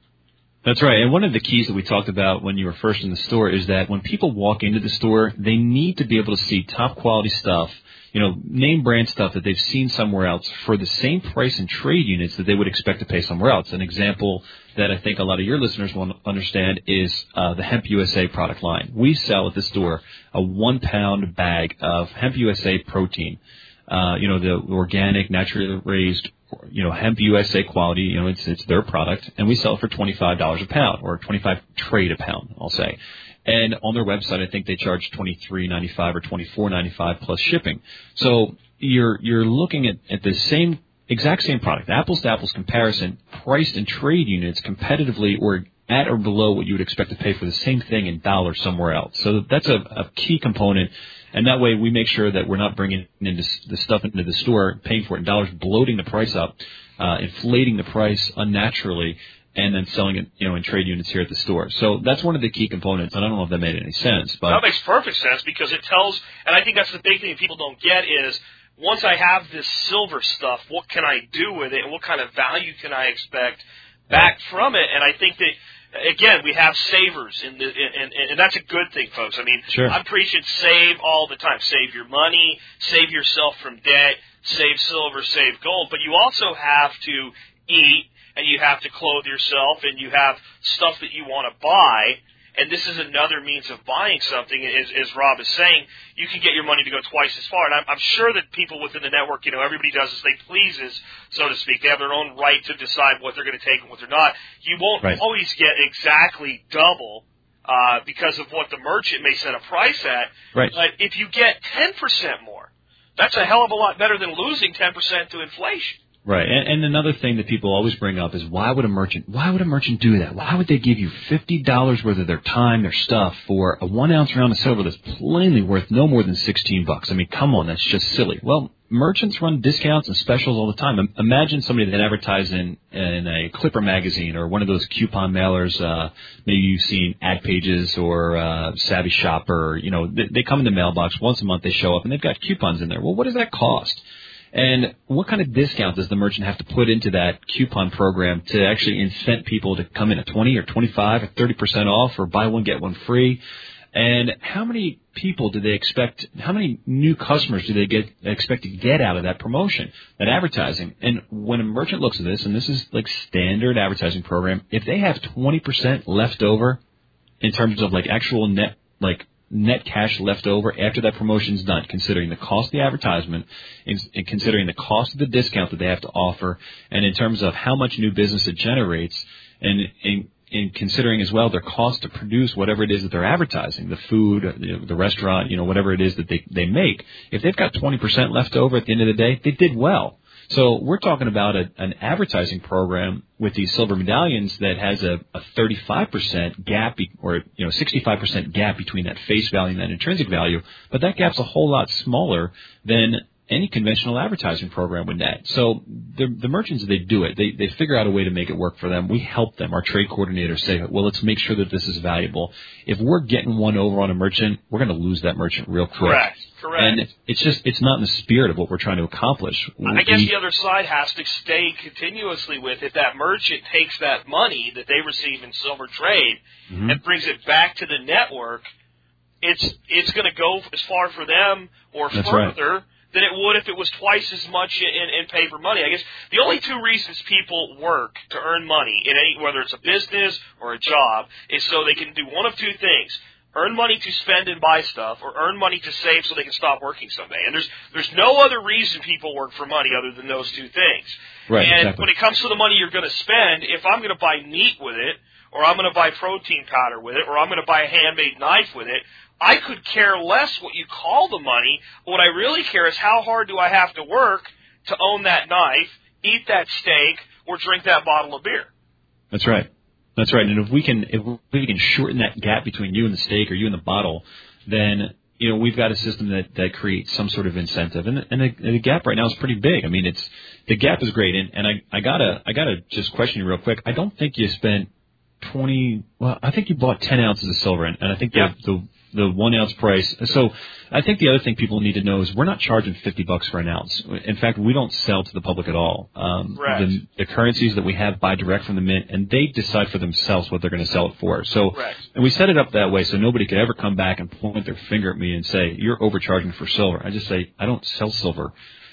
S3: That's right. And one of the keys that we talked about when you were first in the store is that when people walk into the store, they need to be able to see top quality stuff, you know, name brand stuff that they've seen somewhere else for the same price in trade units that they would expect to pay somewhere else. An example that I think a lot of your listeners will understand is uh, the Hemp USA product line. We sell at the store a one pound bag of Hemp USA protein. Uh, you know, the organic, naturally raised you know, hemp USA quality, you know, it's, it's their product and we sell it for $25 a pound or 25 trade a pound, I'll say. And on their website, I think they charge $23.95 or $24.95 plus shipping. So you're, you're looking at, at the same, exact same product, apples to apples comparison, priced in trade units competitively or at or below what you would expect to pay for the same thing in dollars somewhere else. So that's a, a key component. And that way we make sure that we're not bringing in this, the stuff into the store, paying for it in dollars, bloating the price up, uh, inflating the price unnaturally, and then selling it, you know, in trade units here at the store. So that's one of the key components. And I don't know if that made any sense, but
S2: That makes perfect sense because it tells, and I think that's the big thing people don't get is once I have this silver stuff, what can I do with it, and what kind of value can I expect back from it? And I think that again, we have savers, in the, and, and, and that's a good thing, folks. I mean,
S3: Sure.
S2: I'm preaching save all the time. Save your money, save yourself from debt, save silver, save gold. But you also have to eat, and you have to clothe yourself, and you have stuff that you want to buy. And this is another means of buying something, as, as Rob is saying. You can get your money to go twice as far. And I'm, I'm sure that people within the network, you know, everybody does as they pleases, so to speak. They have their own right to decide what they're going to take and what they're not. You won't
S3: Right.
S2: always get exactly double uh, because of what the merchant may set a price at.
S3: Right.
S2: But if you get 10% more, that's a hell of a lot better than losing 10% to inflation.
S3: Right. And, and another thing that people always bring up is why would a merchant, why would a merchant do that? Why would they give you $50 worth of their time, their stuff for a one ounce round of silver that's plainly worth no more than 16 bucks? I mean, come on, that's just silly. Well, merchants run discounts and specials all the time. Imagine somebody that advertises in, in a Clipper magazine or one of those coupon mailers, uh, maybe you've seen ad pages or, uh, Savvy Shopper, you know, they, they come in the mailbox once a month, they show up and they've got coupons in there. Well, what does that cost? And what kind of discount does the merchant have to put into that coupon program to actually incent people to come in at 20 or 25 or 30% off or buy one, get one free? And how many people do they expect, how many new customers do they get, expect to get out of that promotion, that advertising? And when a merchant looks at this, and this is like standard advertising program, if they have 20% left over in terms of like actual net, like net cash left over after that promotion's done, considering the cost of the advertisement and, and considering the cost of the discount that they have to offer, and in terms of how much new business it generates, and in, in considering as well their cost to produce whatever it is that they're advertising, the food, you know, the restaurant, you know, whatever it is that they, they make. If they've got 20% left over at the end of the day, they did well. So we're talking about a, an advertising program with these silver medallions that has a, a 35% gap or you know 65% gap between that face value and that intrinsic value, but that gap's a whole lot smaller than any conventional advertising program would net. So the, the merchants, they do it. They, they figure out a way to make it work for them. We help them. Our trade coordinators say, well, let's make sure that this is valuable. If we're getting one over on a merchant, we're going to lose that merchant real quick.
S2: Correct. Correct.
S3: And it's just, it's not in the spirit of what we're trying to accomplish.
S2: I guess the other side has to stay continuously with if that merchant takes that money that they receive in silver trade
S3: Mhm.
S2: and brings it back to the network, it's it's going to go as far for them or
S3: That's right.
S2: Than it would if it was twice as much in, in paper money. I guess the only two reasons people work to earn money in any whether it's a business or a job is so they can do one of two things: earn money to spend and buy stuff, or earn money to save so they can stop working someday. And there's there's no other reason people work for money other than those two things.
S3: Right.
S2: And
S3: exactly.
S2: when it comes to the money you're going to spend, if I'm going to buy meat with it, or I'm going to buy protein powder with it, or I'm going to buy a handmade knife with it, I could care less what you call the money. What I really care is how hard do I have to work to own that knife, eat that steak, or drink that bottle of beer.
S3: That's right. That's right. And if we can if we can shorten that gap between you and the steak or you and the bottle, then you know we've got a system that that creates some sort of incentive. And the, and the, the gap right now is pretty big. I mean, it's the gap is great. And, and I I gotta I gotta just question you real quick. I don't think you spent twenty. Well, I think you bought ten ounces of silver, and, and I think
S2: Yeah.
S3: the the one ounce price. So I think the other thing people need to know is we're not charging fifty bucks for an ounce. In fact, we don't sell to the public at all. Um,
S2: Right.
S3: the, the currencies that we have buy direct from the mint, and they decide for themselves what they're going to sell it for. So,
S2: Correct.
S3: and we set it up that way so nobody could ever come back and point their finger at me and say you're overcharging for silver. I just say I don't sell silver.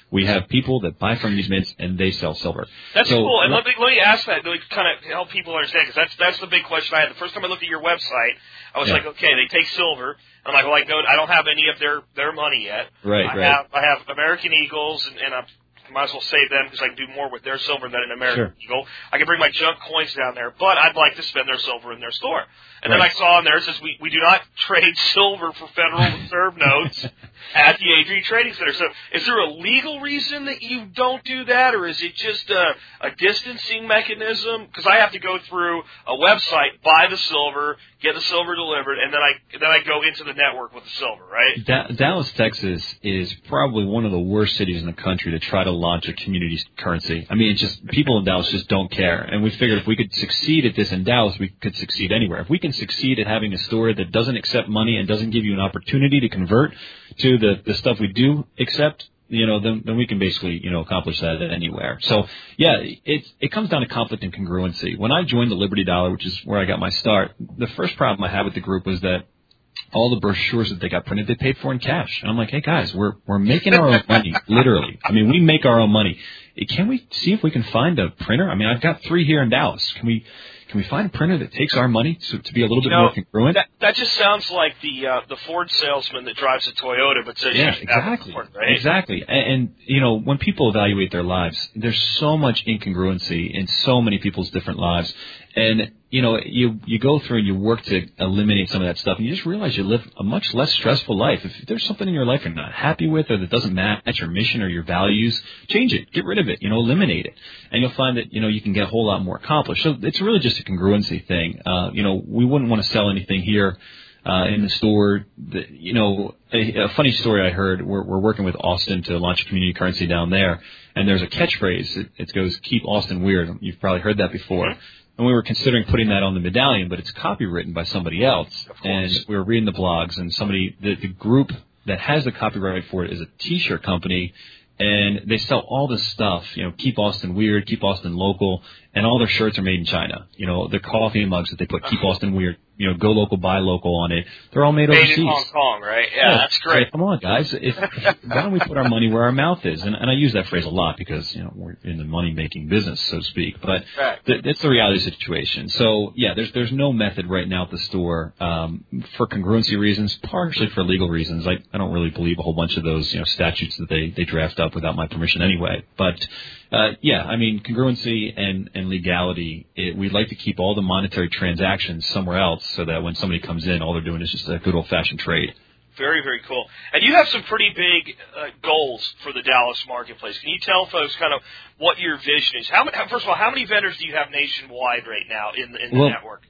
S3: We have people that buy from these mints and they sell silver.
S2: That's
S3: So-
S2: cool. And let me let me ask that, like, kind of help people understand, because that's that's the big question I had. The first time I looked at your website, I was
S3: Yeah.
S2: like, okay, they take silver. I'm like, well, I don't, I don't have any of their their money yet.
S3: Right,
S2: I
S3: right.
S2: have I have American Eagles, and, and I might as well save them because I can do more with their silver than an American
S3: Sure.
S2: Eagle. I can bring my junk coins down there, but I'd like to spend their silver in their store. And then I saw on there it says we we do not trade silver for Federal Reserve notes at the AG Trading Center. So is there a legal reason that you don't do that, or is it just a, a distancing mechanism? Because I have to go through a website, buy the silver, get the silver delivered, and then I then I go into the network with the silver, right?
S3: Da- Dallas, Texas is probably one of the worst cities in the country to try to launch a community currency. I mean, it's just people in Dallas just don't care. And we figured if we could succeed at this in Dallas, we could succeed anywhere. If we can succeed at having a store that doesn't accept money and doesn't give you an opportunity to convert to the, the stuff we do accept, you know, then, then we can basically, you know, accomplish that anywhere. So, yeah, it, it comes down to conflict and congruency. When I joined the Liberty Dollar, which is where I got my start, the first problem I had with the group was that all the brochures that they got printed, they paid for in cash. And I'm like, hey guys, we're we're making our own money, literally. I mean, we make our own money. Can we see if we can find a printer? I mean, I've got three here in Dallas. Can we can we find a printer that takes our money to, to be a little bit
S2: know,
S3: more congruent?
S2: That that just sounds like the uh, the Ford salesman that drives a Toyota but says
S3: yeah,
S2: you should have a
S3: exactly.
S2: Ford, right?
S3: Exactly. And, and you know, when people evaluate their lives, there's so much incongruency in so many people's different lives. And you know, you you go through and you work to eliminate some of that stuff, and you just realize you live a much less stressful life. If there's something in your life you're not happy with, or that doesn't match your mission or your values, change it, get rid of it, you know, eliminate it, and you'll find that you know you can get a whole lot more accomplished. So it's really just a congruency thing. Uh, you know, we wouldn't want to sell anything here uh, in the store. That, you know, a, a funny story I heard. We're, we're working with Austin to launch a community currency down there, and there's a catchphrase. It, it goes "Keep Austin Weird." You've probably heard that before. And we were considering putting that on the medallion, but it's copywritten by somebody else. And we were reading the blogs, and somebody, the, the group that has the copyright for it is a T-shirt company, and they sell all this stuff. You know, keep Austin weird, keep Austin local, and all their shirts are made in China. You know, their coffee mugs that they put "Keep uh-huh. Austin Weird," you know, go local, buy local on it. They're all made,
S2: Made
S3: overseas.
S2: in Hong Kong, right? Yeah, that's
S3: So,
S2: great.
S3: come on, guys. If, why don't we put our money where our mouth is? And, and I use that phrase a lot because you know we're in the money making business, so to speak. But
S2: Right.
S3: th- that's the reality situation. So yeah, there's there's no method right now at the store um, for congruency reasons, partially for legal reasons. I I don't really believe a whole bunch of those you know statutes that they they draft up without my permission anyway. But uh, yeah, I mean congruency and and legality. It, we'd like to keep all the monetary transactions somewhere else, so that when somebody comes in, all they're doing is just a good old fashioned trade.
S2: Very, very cool. And you have some pretty big uh, goals for the Dallas marketplace. Can you tell folks kind of what your vision is? How, many, first of all, how many vendors do you have nationwide right now in the, in the
S3: Well,
S2: network?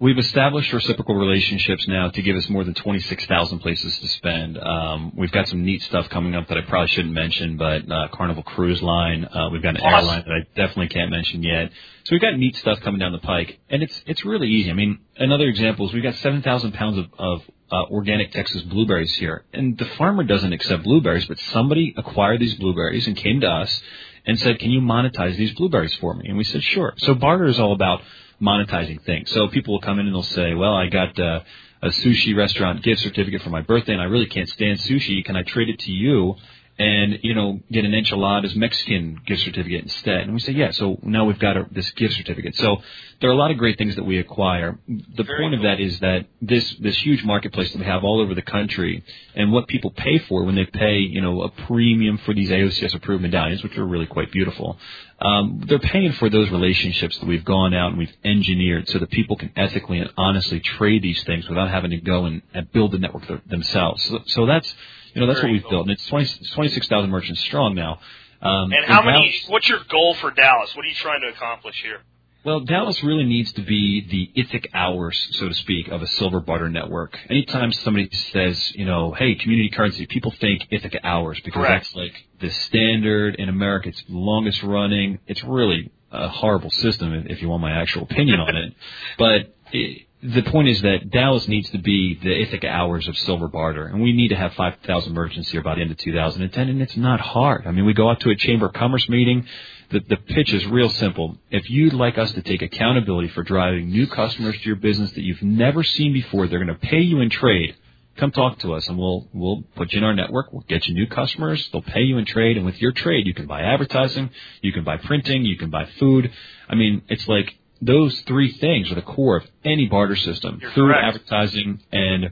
S3: We've established reciprocal relationships now to give us more than 26,000 places to spend. Um, we've got some neat stuff coming up that I probably shouldn't mention, but uh, Carnival Cruise Line. Uh, we've got an
S2: Awesome.
S3: airline that I definitely can't mention yet. So we've got neat stuff coming down the pike, and it's it's really easy. I mean, another example is we've got 7,000 pounds of, of uh, organic Texas blueberries here, and the farmer doesn't accept blueberries, but somebody acquired these blueberries and came to us and said, "Can you monetize these blueberries for me?" And we said, "Sure." So barter is all about monetizing things. So people will come in and they'll say, "Well, I got uh, a sushi restaurant gift certificate for my birthday, and I really can't stand sushi. Can I trade it to you?" And you know get an enchiladas Mexican gift certificate instead. And we say, yeah. So now we've got a, this gift certificate. So there are a lot of great things that we acquire. The
S2: Very
S3: point of that is that this this huge marketplace that we have all over the country, and what people pay for when they pay you know a premium for these AOCS approved medallions, which are really quite beautiful. Um, they're paying for those relationships that we've gone out and we've engineered so that people can ethically and honestly trade these things without having to go and, and build the network th- themselves. So, so that's you know that's
S2: Very
S3: what we've
S2: cool.
S3: built, and it's 20 26,000 merchants strong now. Um,
S2: And how many?
S3: Dallas-
S2: What's your goal for Dallas? What are you trying to accomplish here?
S3: well, Dallas really needs to be the Ithaca hours, so to speak, of a silver barter network. Anytime somebody says, you know, hey, community currency, people think Ithaca hours because
S2: Correct.
S3: that's like the standard in America. It's the longest running. It's really a horrible system, if- if you want my actual opinion on it. But it, the point is that Dallas needs to be the Ithaca hours of silver barter, and we need to have 5,000 merchants here by the end of 2010, and it's not hard. I mean, we go out to a Chamber of Commerce meeting. The, the pitch is real simple. If you'd like us to take accountability for driving new customers to your business that you've never seen before, they're going to pay you in trade. Come talk to us, and we'll we'll put you in our network. We'll get you new customers. They'll pay you in trade, and with your trade, you can buy advertising, you can buy printing, you can buy food. I mean, it's like those three things are the core of any barter system.
S2: You're
S3: Food,
S2: correct.
S3: advertising, and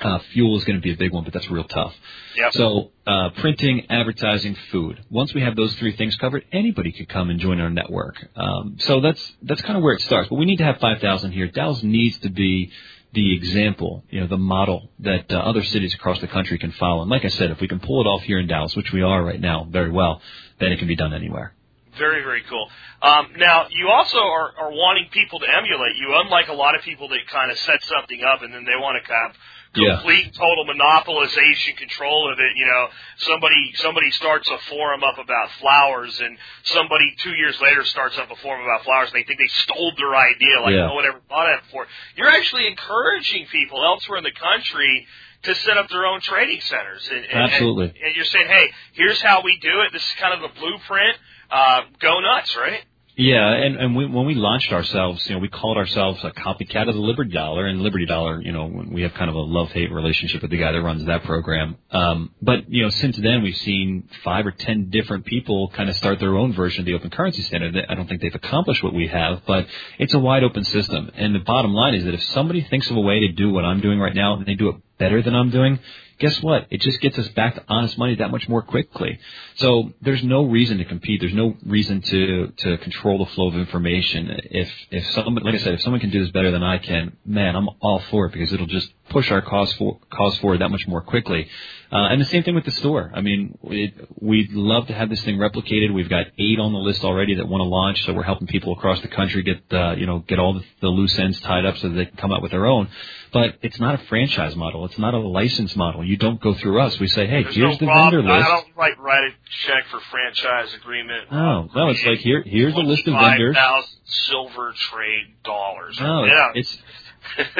S3: uh, fuel is going to be a big one, but that's real tough.
S2: Yep.
S3: So, uh, printing, advertising, food. Once we have those three things covered, anybody could come and join our network. Um, so that's that's kind of where it starts. But we need to have 5,000 here. Dallas needs to be the example, you know, the model that uh, other cities across the country can follow. And like I said, if we can pull it off here in Dallas, which we are right now very well, then it can be done anywhere.
S2: Very, very cool. Um, now, you also are, are wanting people to emulate you, unlike a lot of people that kind of set something up and then they want to have
S3: Yeah.
S2: complete, total monopolization, control of it. You know, somebody somebody starts a forum up about flowers, and somebody two years later starts up a forum about flowers, and they think they stole their idea, like
S3: Yeah.
S2: no one ever thought of that before. You're actually encouraging people elsewhere in the country to set up their own trading centers. And, and,
S3: Absolutely.
S2: And, and you're saying, hey, here's how we do it. This is kind of the blueprint. Uh, go nuts, right?
S3: Yeah, and and we, when we launched ourselves, you know, we called ourselves a copycat of the Liberty Dollar, and Liberty Dollar, you know, we have kind of a love hate relationship with the guy that runs that program. Um, but you know, since then we've seen five or ten different people kind of start their own version of the open currency standard. I don't think they've accomplished what we have, but it's a wide open system. And the bottom line is that if somebody thinks of a way to do what I'm doing right now, and they do it better than I'm doing, guess what? It just gets us back to honest money that much more quickly. So there's no reason to compete. There's no reason to to control the flow of information. If if someone, like I said, if someone can do this better than I can, man, I'm all for it because it'll just push our cause for, cause forward that much more quickly. Uh, and the same thing with the store. I mean, it, we'd love to have this thing replicated. We've got eight on the list already that want to launch, so we're helping people across the country get uh, you know get all the, the loose ends tied up so that they can come out with their own. But it's not a franchise model. It's not a license model. You don't go through us. We say, hey,
S2: There's
S3: here's
S2: no
S3: the vendor list.
S2: I don't like write a check for franchise agreement.
S3: Oh, no, it's like here here's a list of vendors.
S2: Five thousand silver trade dollars.
S3: No,
S2: yeah.
S3: it's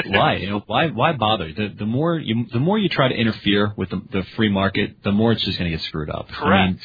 S3: why you know why why bother? The the more you the more you try to interfere with the, the free market, the more it's just going to get screwed up. I
S2: Correct.
S3: mean,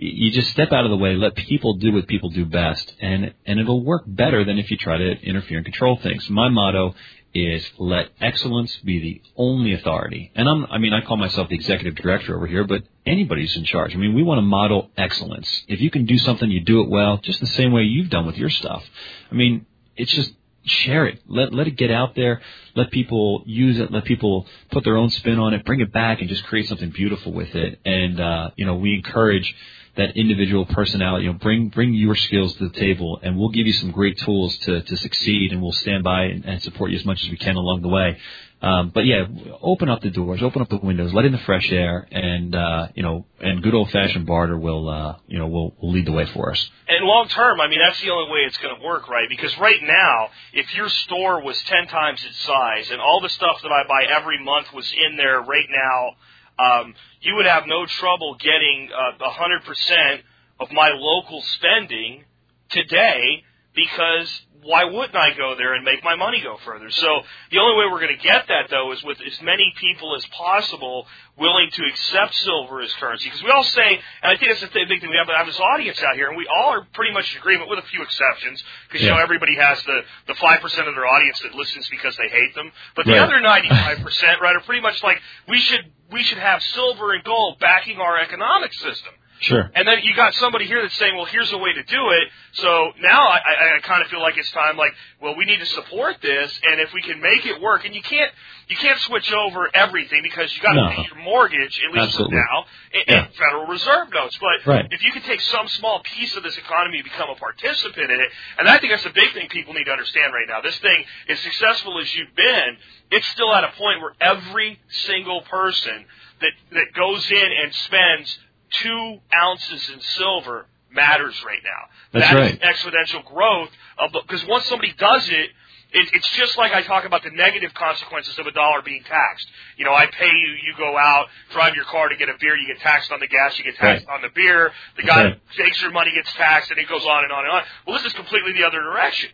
S3: y- you just step out of the way, let people do what people do best, and and it'll work better than if you try to interfere and control things. My motto is let excellence be the only authority. And I'm I mean I call myself the executive director over here, but anybody's in charge. I mean, we want to model excellence. If you can do something, you do it well, just the same way you've done with your stuff. I mean, it's just share it. Let let it get out there. Let people use it. Let people put their own spin on it. Bring it back and just create something beautiful with it. And uh, you know, we encourage that individual personality. You know, bring bring your skills to the table, and we'll give you some great tools to to succeed, and we'll stand by and, and support you as much as we can along the way. Um, but yeah, open up the doors, open up the windows, let in the fresh air, and uh, you know, and good old fashioned barter will uh, you know will, will lead the way for us.
S2: And long term, I mean, that's the only way it's going to work, right? Because right now, if your store was 10 times its size and all the stuff that I buy every month was in there right now, um, you would have no trouble getting uh, 100% of my local spending today because why wouldn't I go there and make my money go further? So the only way we're going to get that though is with as many people as possible willing to accept silver as currency. Because we all say, and I think that's the big thing we have, I have this audience out here, and we all are pretty much in agreement with a few exceptions. Because you know everybody has the the five percent of their audience that listens because they hate them, but the
S3: Right.
S2: other ninety five percent, right, are pretty much like we should we should have silver and gold backing our economic system.
S3: Sure.
S2: And then you got somebody here that's saying, well, here's a way to do it. So now I, I, I kind of feel like it's time, like, well, we need to support this, and if we can make it work, and you can't, you can't switch over everything because you got to
S3: No.
S2: pay your mortgage at least
S3: Absolutely.
S2: now, and,
S3: Yeah.
S2: and Federal Reserve notes. But
S3: Right.
S2: if you can take some small piece of this economy and become a participant in it, and I think that's the big thing people need to understand right now. This thing, as successful as you've been, it's still at a point where every single person that that goes in and spends two ounces in silver matters right now.
S3: That's
S2: That
S3: right.
S2: exponential growth of because once somebody does it. It, it's just like I talk about the negative consequences of a dollar being taxed. You know, I pay you, you go out, drive your car to get a beer, you get taxed on the gas, you get taxed on the beer. The guy
S3: right.
S2: who takes your money gets taxed, and it goes on and on and on. Well, this is completely the other direction.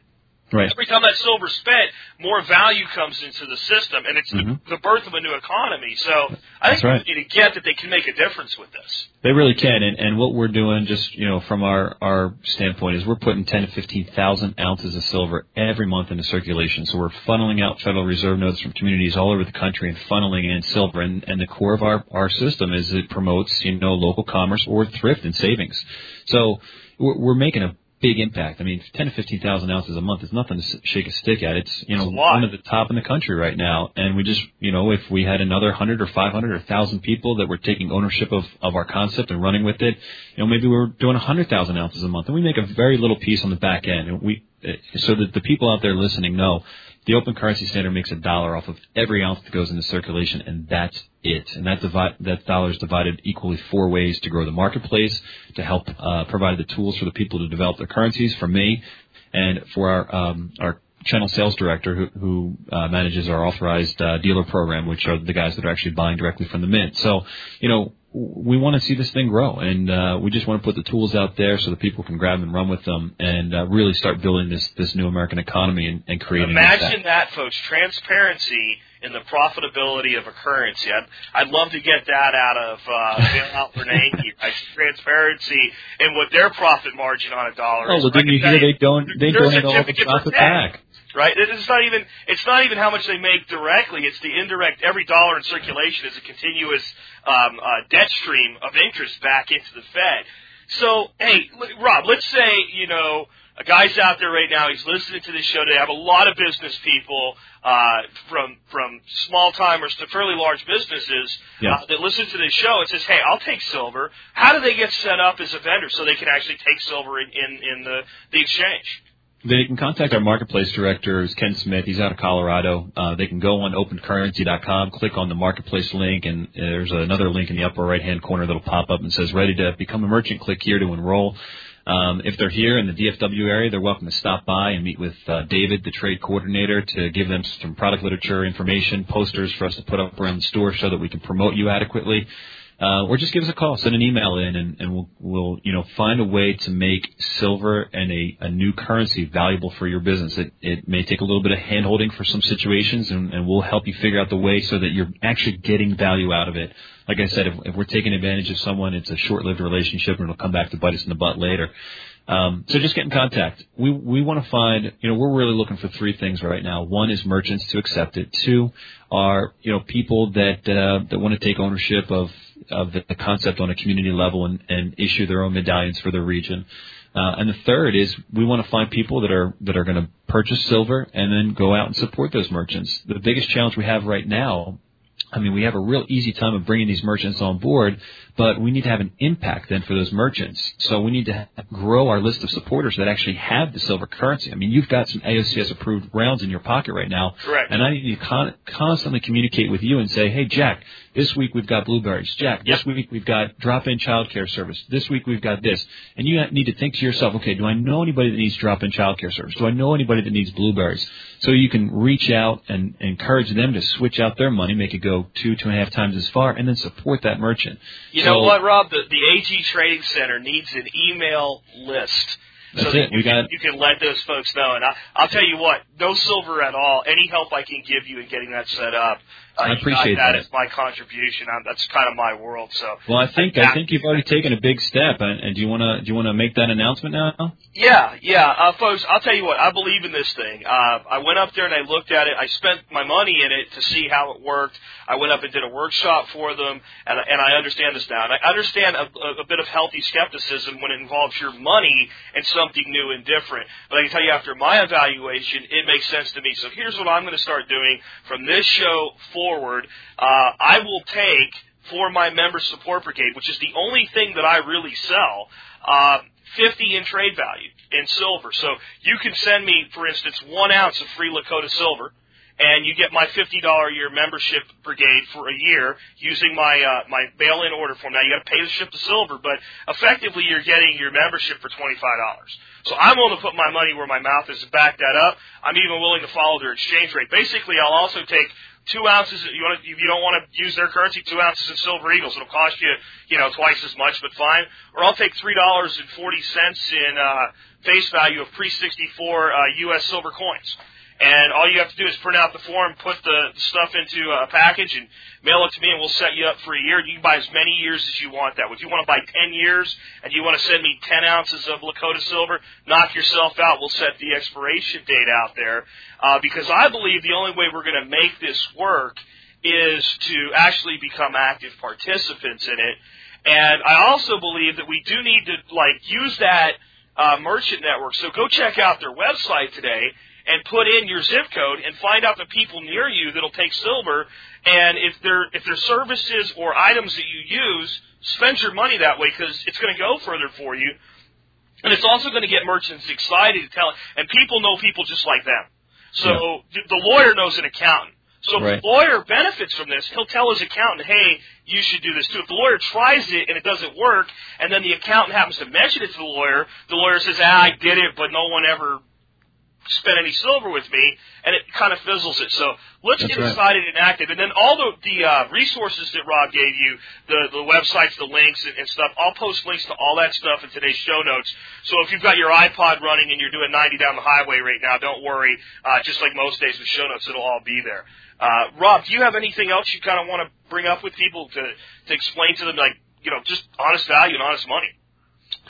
S3: Right.
S2: Every time that silver's spent, more value comes into the system, and it's
S3: Mhm.
S2: the, the birth of a new economy. So I think
S3: That's right.
S2: people need to get that they can make a difference with this.
S3: They really can, and, and what we're doing, just you know, from our our standpoint, is we're putting ten to fifteen thousand ounces of silver every month into circulation. So we're funneling out Federal Reserve notes from communities all over the country and funneling in silver. And, and the core of our our system is it promotes you know local commerce or thrift and savings. So we're, we're making a big impact. I mean, ten to fifteen thousand ounces a month is nothing to shake a stick at. It's you know
S2: It's
S3: one of the top in the country right now. And we just you know if we had another hundred or five hundred or thousand people that were taking ownership of of our concept and running with it, you know maybe we're doing a hundred thousand ounces a month, and we make a very little piece on the back end. And we eh, so that the people out there listening know. The open currency standard makes a dollar off of every ounce that goes into circulation, and that's it. And that that dollar is divided equally four ways to grow the marketplace, to help uh, provide the tools for the people to develop their currencies. For me, and for our um, our channel sales director who, who uh, manages our authorized uh, dealer program, which are the guys that are actually buying directly from the mint. So, you know, we want to see this thing grow, and uh, we just want to put the tools out there so that people can grab and run with them, and uh, really start building this this new American economy and, and creating.
S2: Imagine
S3: that.
S2: that, folks. Transparency in the profitability of a currency. I'd, I'd love to get that out of uh, Bill Al Bernanke. right? Transparency in what their profit margin on a dollar
S3: Oh,
S2: is.
S3: well,
S2: I
S3: didn't you hear they don't they donate all the profit back?
S2: Right? It- It's not even it's not even how much they make directly. It's the indirect. Every dollar in circulation is a continuous um, uh, debt stream of interest back into the Fed. So, hey, Rob, let's say you know a guy's out there right now. He's listening to this show. They have a lot of business people, uh, from from small timers to fairly large businesses
S3: Yeah.
S2: uh, that listen to this show and says, "Hey, I'll take silver." How do they get set up as a vendor so they can actually take silver in in, in the the exchange?
S3: They can contact our marketplace director, Ken Smith. He's out of Colorado. Uh, they can go on opencurrency.com, click on the marketplace link, and there's another link in the upper right hand corner that'll pop up and says ready to become a merchant. Click here to enroll. Um, if they're here in the DFW area, they're welcome to stop by and meet with uh, David, the trade coordinator, to give them some product literature information, posters for us to put up around the store so that we can promote you adequately. Uh, or just give us a call, send an email in, and, and we'll, we'll, you know, find a way to make silver and a, a new currency valuable for your business. It, it may take a little bit of handholding for some situations, and, and we'll help you figure out the way so that you're actually getting value out of it. Like I said, if, if we're taking advantage of someone, it's a short-lived relationship, and it'll come back to bite us in the butt later. Um, so just get in contact. We we want to find, you know, we're really looking for three things right now. One is merchants to accept it. Two are you know people that uh, that want to take ownership of of the, concept on a community level and, and issue their own medallions for their region. Uh, and the third is we want to find people that are that are going to purchase silver and then go out and support those merchants. The biggest challenge we have right now I mean, we have a real easy time of bringing these merchants on board, but we need to have an impact then for those merchants. So we need to grow our list of supporters that actually have the silver currency. I mean, you've got some AOCS approved rounds in your pocket right now.
S2: Correct.
S3: And I need to con- constantly communicate with you and say, hey, Jack, this week we've got blueberries. Jack, this week we've got drop-in childcare service. This week we've got this. And you need to think to yourself, okay, do I know anybody that needs drop-in childcare service? Do I know anybody that needs blueberries? So you can reach out and encourage them to switch out their money, make it go two, two and a half times as far, and then support that merchant.
S2: You
S3: So-
S2: know what, Rob? The, the AG Trading Center needs an email list. So that
S3: it.
S2: You, can, you can let those folks know. And I, I'll tell you what, no silver at all. Any help I can give you in getting that set up, uh,
S3: I appreciate
S2: that.
S3: That
S2: is my contribution. I'm, that's kind of my world. So
S3: Well, I think
S2: Yeah.
S3: I think you've already taken a big step, and, and do you want to do you want to make that announcement now?
S2: Yeah, yeah, uh, folks. I'll tell you what. I believe in this thing. Uh, I went up there and I looked at it. I spent my money in it to see how it worked. I went up and did a workshop for them, and, and I understand this now. And I understand a, a, a bit of healthy skepticism when it involves your money and something new and different. But I can tell you, after my evaluation, it makes sense to me. So here's what I'm going to start doing from this show forward. Forward, uh, I will take for my member support brigade, which is the only thing that I really sell. Uh, 50 in trade value in silver. So you can send me, for instance, one ounce of free Lakota silver, and you get my $50 a year membership brigade for a year using my uh, my bail-in order form. Now you got to pay to ship the silver, but effectively you're getting your membership for $25. So I'm willing to put my money where my mouth is and back that up. I'm even willing to follow their exchange rate. Basically, I'll also take two ounces. You want to, if you don't want to use their currency, two ounces of silver eagles. It'll cost you, you know, twice as much, but fine. Or I'll take three dollars and forty cents in uh, face value of pre sixty four uh, U.S. silver coins. And all you have to do is print out the form, put the stuff into a package, and mail it to me, and we'll set you up for a year. You can buy as many years as you want that. If you want to buy 10 years and you want to send me 10 ounces of Lakota silver, knock yourself out. We'll set the expiration date out there. Uh, because I believe the only way we're going to make this work is to actually become active participants in it. And I also believe that we do need to, like, use that uh, merchant network. So go check out their website today and put in your zip code and find out the people near you that'll take silver. And if they're if they're services or items that you use, spend your money that way because it's going to go further for you. And it's also going to get merchants excited to tell. And people know people just like them. So th- the lawyer knows an accountant. So if
S3: Right.
S2: the lawyer benefits from this, he'll tell his accountant, hey, you should do this too. If the lawyer tries it and it doesn't work, and then the accountant happens to mention it to the lawyer, the lawyer says, ah, I did it, but no one ever spent any silver with me, and it kind of fizzles it. So let's
S3: That's
S2: get
S3: right.
S2: excited and active. And then all the, the uh, resources that Rob gave you, the, the websites, the links, and, and stuff, I'll post links to all that stuff in today's show notes. So if you've got your iPod running and you're doing 90 down the highway right now, don't worry. Uh, just like most days with show notes, it'll all be there. Uh, Rob, do you have anything else you kind of want to bring up with people to, to explain to them, like, you know, just honest value and honest money?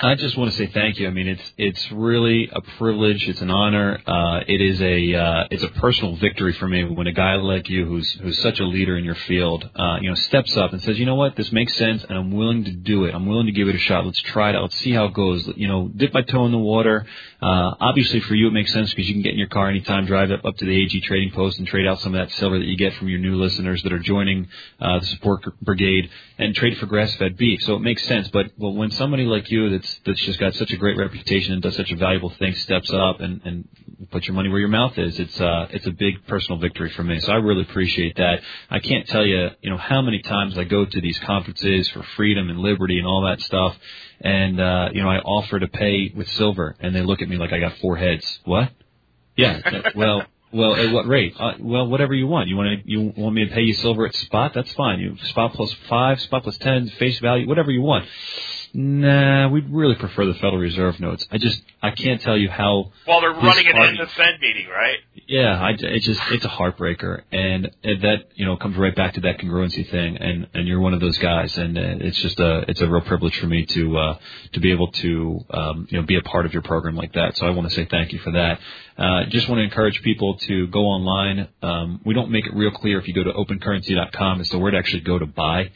S3: I just want to say thank you. I mean, it's it's really a privilege. It's an honor. Uh, it is a uh, it's a personal victory for me when a guy like you, who's who's such a leader in your field, uh, you know, steps up and says, you know what, this makes sense, and I'm willing to do it. I'm willing to give it a shot. Let's try it out. Let's see how it goes. You know, dip my toe in the water. Uh, obviously, for you, it makes sense because you can get in your car anytime, drive up up to the AG Trading Post, and trade out some of that silver that you get from your new listeners that are joining uh, the support brigade, and trade for grass-fed beef. So it makes sense. But well, when somebody like you that's that's just got such a great reputation and does such a valuable thing steps up and and put your money where your mouth is, it's uh it's a big personal victory for me. So I really appreciate that. I can't tell you, you know, how many times I go to these conferences for freedom and liberty and all that stuff, and uh, you know, I offer to pay with silver, and they look at me like I got four heads. What? Yeah. well. Well, at what rate? Uh, well, whatever you want. You want to, you want me to pay you silver at spot? That's fine. You spot plus five, spot plus ten, face value, whatever you want. Nah, we'd really prefer the Federal Reserve notes. I just, I can't tell you how.
S2: While they're running an
S3: party-
S2: end of Fed meeting, right?
S3: Yeah, I, it just, it's a heartbreaker, and it, that, you know, comes right back to that congruency thing, and and you're one of those guys, and uh, it's just a, it's a real privilege for me to, uh, to be able to, um, you know, be a part of your program like that. So I want to say thank you for that. Uh, just want to encourage people to go online. Um, we don't make it real clear if you go to opencurrency.com as to where to actually go to buy.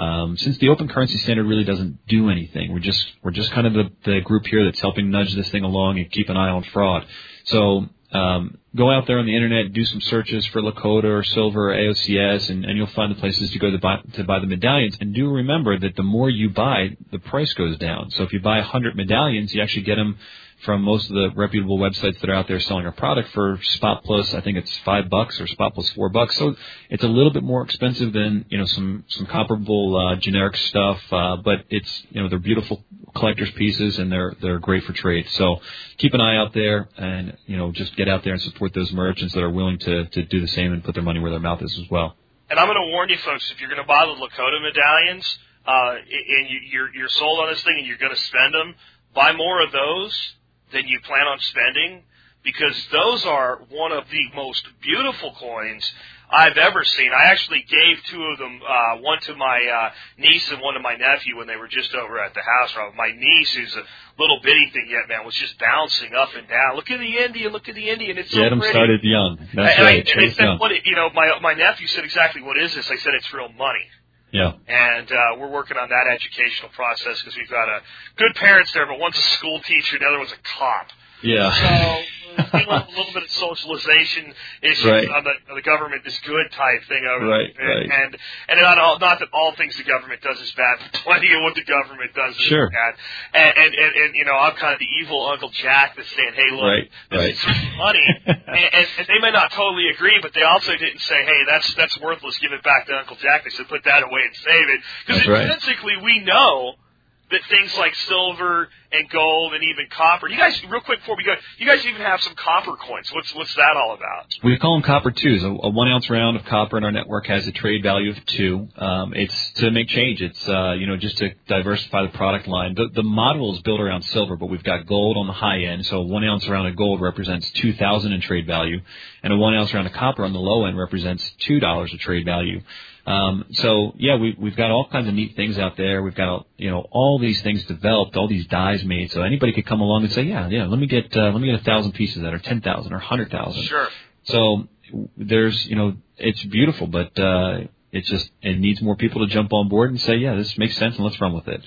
S3: Um, since the open currency standard really doesn't do anything, we're just we're just kind of the, the group here that's helping nudge this thing along and keep an eye on fraud. So um, go out there on the internet, do some searches for Lakota or silver or AOCS, and, and you'll find the places to go to buy to buy the medallions. And do remember that the more you buy, the price goes down. So if you buy 100 medallions, you actually get them from most of the reputable websites that are out there selling our product for spot plus I think it's five bucks or spot plus four bucks. So it's a little bit more expensive than you know some some comparable uh, generic stuff, uh, but it's you know they're beautiful collector's pieces and they're they're great for trade. So keep an eye out there and you know just get out there and support those merchants that are willing to to do the same and put their money where their mouth is as well.
S2: And I'm going to warn you folks, if you're going to buy the Lakota medallions, uh, and you, you're, you're sold on this thing and you're going to spend them, buy more of those than you plan on spending because those are one of the most beautiful coins. I've ever seen. I actually gave two of them, uh, one to my uh, niece and one to my nephew when they were just over at the house. My niece, who's a little bitty thing yet, man, was just bouncing up and down. Look at the Indian, look at the Indian. It's so
S3: Get them
S2: pretty.
S3: started young. That's
S2: and
S3: right.
S2: I, and they said,
S3: young.
S2: what, you know, my my nephew said exactly what is this? I said it's real money.
S3: Yeah.
S2: And uh, we're working on that educational process because we've got a good parents there, but one's a school teacher, the other one's a cop.
S3: Yeah.
S2: So we're a little bit of socialization issues
S3: Right.
S2: on the, on the government is good type thing over
S3: Right,
S2: there.
S3: right.
S2: And and not all, not that all things the government does is bad, but plenty of what the government does is
S3: Sure.
S2: bad. And, and and and you know I'm kind of the evil Uncle Jack that's saying, hey look,
S3: Right,
S2: this
S3: right.
S2: is money, and, and, and they may not totally agree, but they also didn't say, hey that's that's worthless, give it back to Uncle Jack. They said put that away and save it because
S3: That's right.
S2: intrinsically we know that things like silver and gold and even copper. You guys, real quick before we go, you guys even have some copper coins. What's what's that all about?
S3: We call them copper twos. A, a one ounce round of copper in our network has a trade value of two. Um, it's to make change. It's uh, you know just to diversify the product line. The, the model is built around silver, but we've got gold on the high end. So a one ounce round of gold represents two thousand in trade value, and a one ounce round of copper on the low end represents two dollars of trade value. Um, so yeah, we, we've got all kinds of neat things out there. We've got you know all these things developed, all these dies made. So anybody could come along and say, yeah, yeah, let me get uh, let me get a thousand pieces of that, or ten thousand, or hundred thousand.
S2: Sure.
S3: So there's, you know, it's beautiful, but uh, it's just it needs more people to jump on board and say, yeah, this makes sense, and let's run with it.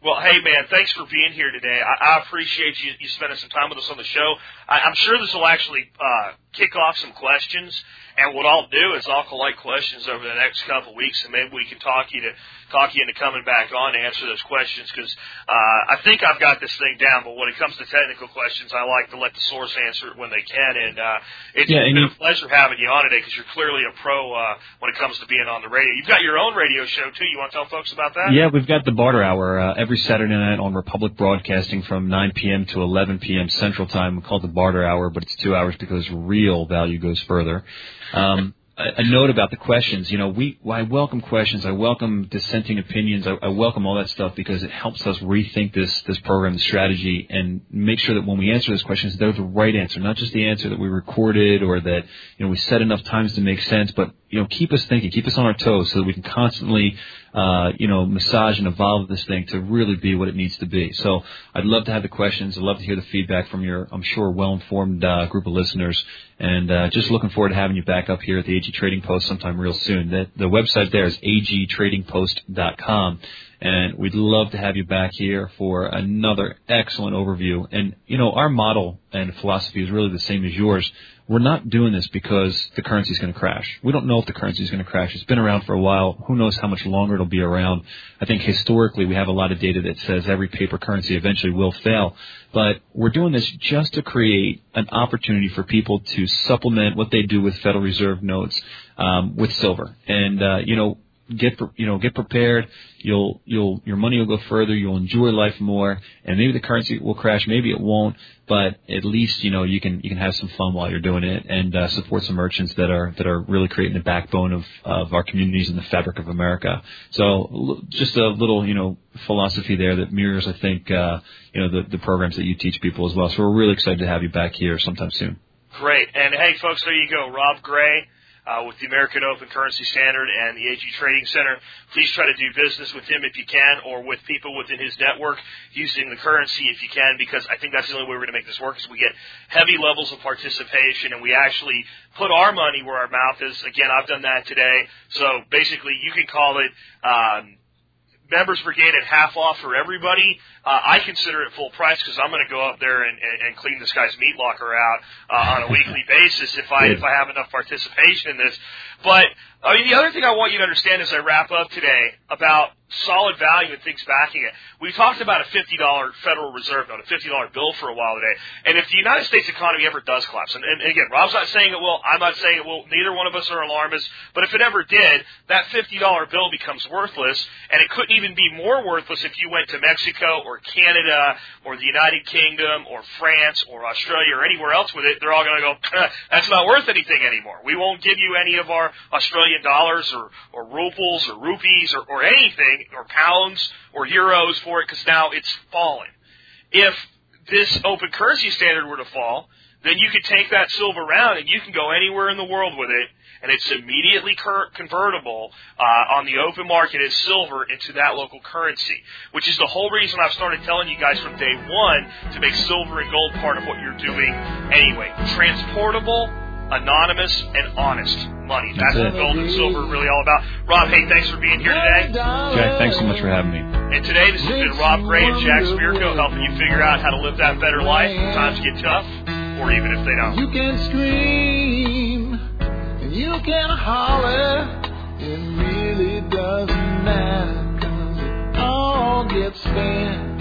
S2: Well, hey man, thanks for being here today. I, I appreciate you, you spending some time with us on the show. I, I'm sure this will actually uh, kick off some questions. And what I'll do is I'll collect questions over the next couple of weeks, and maybe we can talk you to talk you into coming back on to answer those questions. Because uh, I think I've got this thing down, but when it comes to technical questions, I like to let the source answer it when they can. And uh, it's
S3: Yeah, and
S2: been
S3: you-
S2: a pleasure having you on today because you're clearly a pro uh, when it comes to being on the radio. You've got your own radio show too. You want to tell folks about that?
S3: Yeah, we've got the barter hour uh, every Saturday night on Republic Broadcasting from 9 p.m. to 11 p.m. Central Time. We call it the barter hour, but it's two hours because real value goes further. Um, a, note about the questions. You know, we I welcome questions. I welcome dissenting opinions. I, I welcome all that stuff because it helps us rethink this this program, the strategy, and make sure that when we answer those questions, they're the right answer, not just the answer that we recorded or that you know we said enough times to make sense, but you know keep us thinking, keep us on our toes, so that we can constantly uh, you know massage and evolve this thing to really be what it needs to be. So I'd love to have the questions. I'd love to hear the feedback from your, I'm sure, well-informed uh, group of listeners. And uh, just looking forward to having you back up here at the AG Trading Post sometime real soon. The, the website there is agtradingpost.com. And we'd love to have you back here for another excellent overview. And, you know, our model and philosophy is really the same as yours. We're not doing this because the currency is going to crash. We don't know if the currency is going to crash. It's been around for a while. Who knows how much longer it'll be around? I think historically we have a lot of data that says every paper currency eventually will fail. But we're doing this just to create an opportunity for people to supplement what they do with Federal Reserve notes um, with silver. And uh, you know, get you know get prepared. You'll you'll your money will go further. You'll enjoy life more. And maybe the currency will crash. Maybe it won't. But at least you know you can you can have some fun while you're doing it and uh, support some merchants that are that are really creating the backbone of of our communities and the fabric of America. So just a little you know philosophy there that mirrors I think uh, you know the the programs that you teach people as well. So we're really excited to have you back here sometime soon.
S2: Great. And hey, folks, there you go. Rob Gray uh, with the American Open Currency Standard and the AG Trading Center. Please try to do business with him if you can, or with people within his network using the currency if you can, because I think that's the only way we're going to make this work. Is we get heavy levels of participation and we actually put our money where our mouth is. Again, I've done that today. So basically, you can call it. Um, members brigade at half off for everybody. Uh, I consider it full price because I'm going to go up there and, and, and clean this guy's meat locker out uh, on a weekly basis if I if I have enough participation in this. But I mean, the other thing I want you to understand as I wrap up today about solid value and things backing it. We talked about a $50 Federal Reserve note, a $50 bill for a while today. And if the United States economy ever does collapse, and, and again, Rob's not saying it will, I'm not saying it will, neither one of us are alarmists, but if it ever did, that $50 bill becomes worthless, and it couldn't even be more worthless if you went to Mexico or Canada or the United Kingdom or France or Australia or anywhere else with it. They're all going to go, that's not worth anything anymore. We won't give you any of our Australian dollars or, or rubles or rupees or, or anything or pounds or euros for it because now it's fallen. If this open currency standard were to fall, then you could take that silver round and you can go anywhere in the world with it, and it's immediately cur- convertible uh, on the open market as silver into that local currency, which is the whole reason I've started telling you guys from day one to make silver and gold part of what you're doing anyway. Transportable, anonymous, and honest money. That's,
S3: That's
S2: what gold and silver are really all about. Rob, hey, thanks for being here today.
S3: Jack, thanks so much for having me.
S2: And today, this has been Rob Gray and Jack Spirko helping you figure out how to live that better life when times get tough, or even if they don't.
S1: You can scream and you can holler. It really doesn't matter 'cause it all gets spent.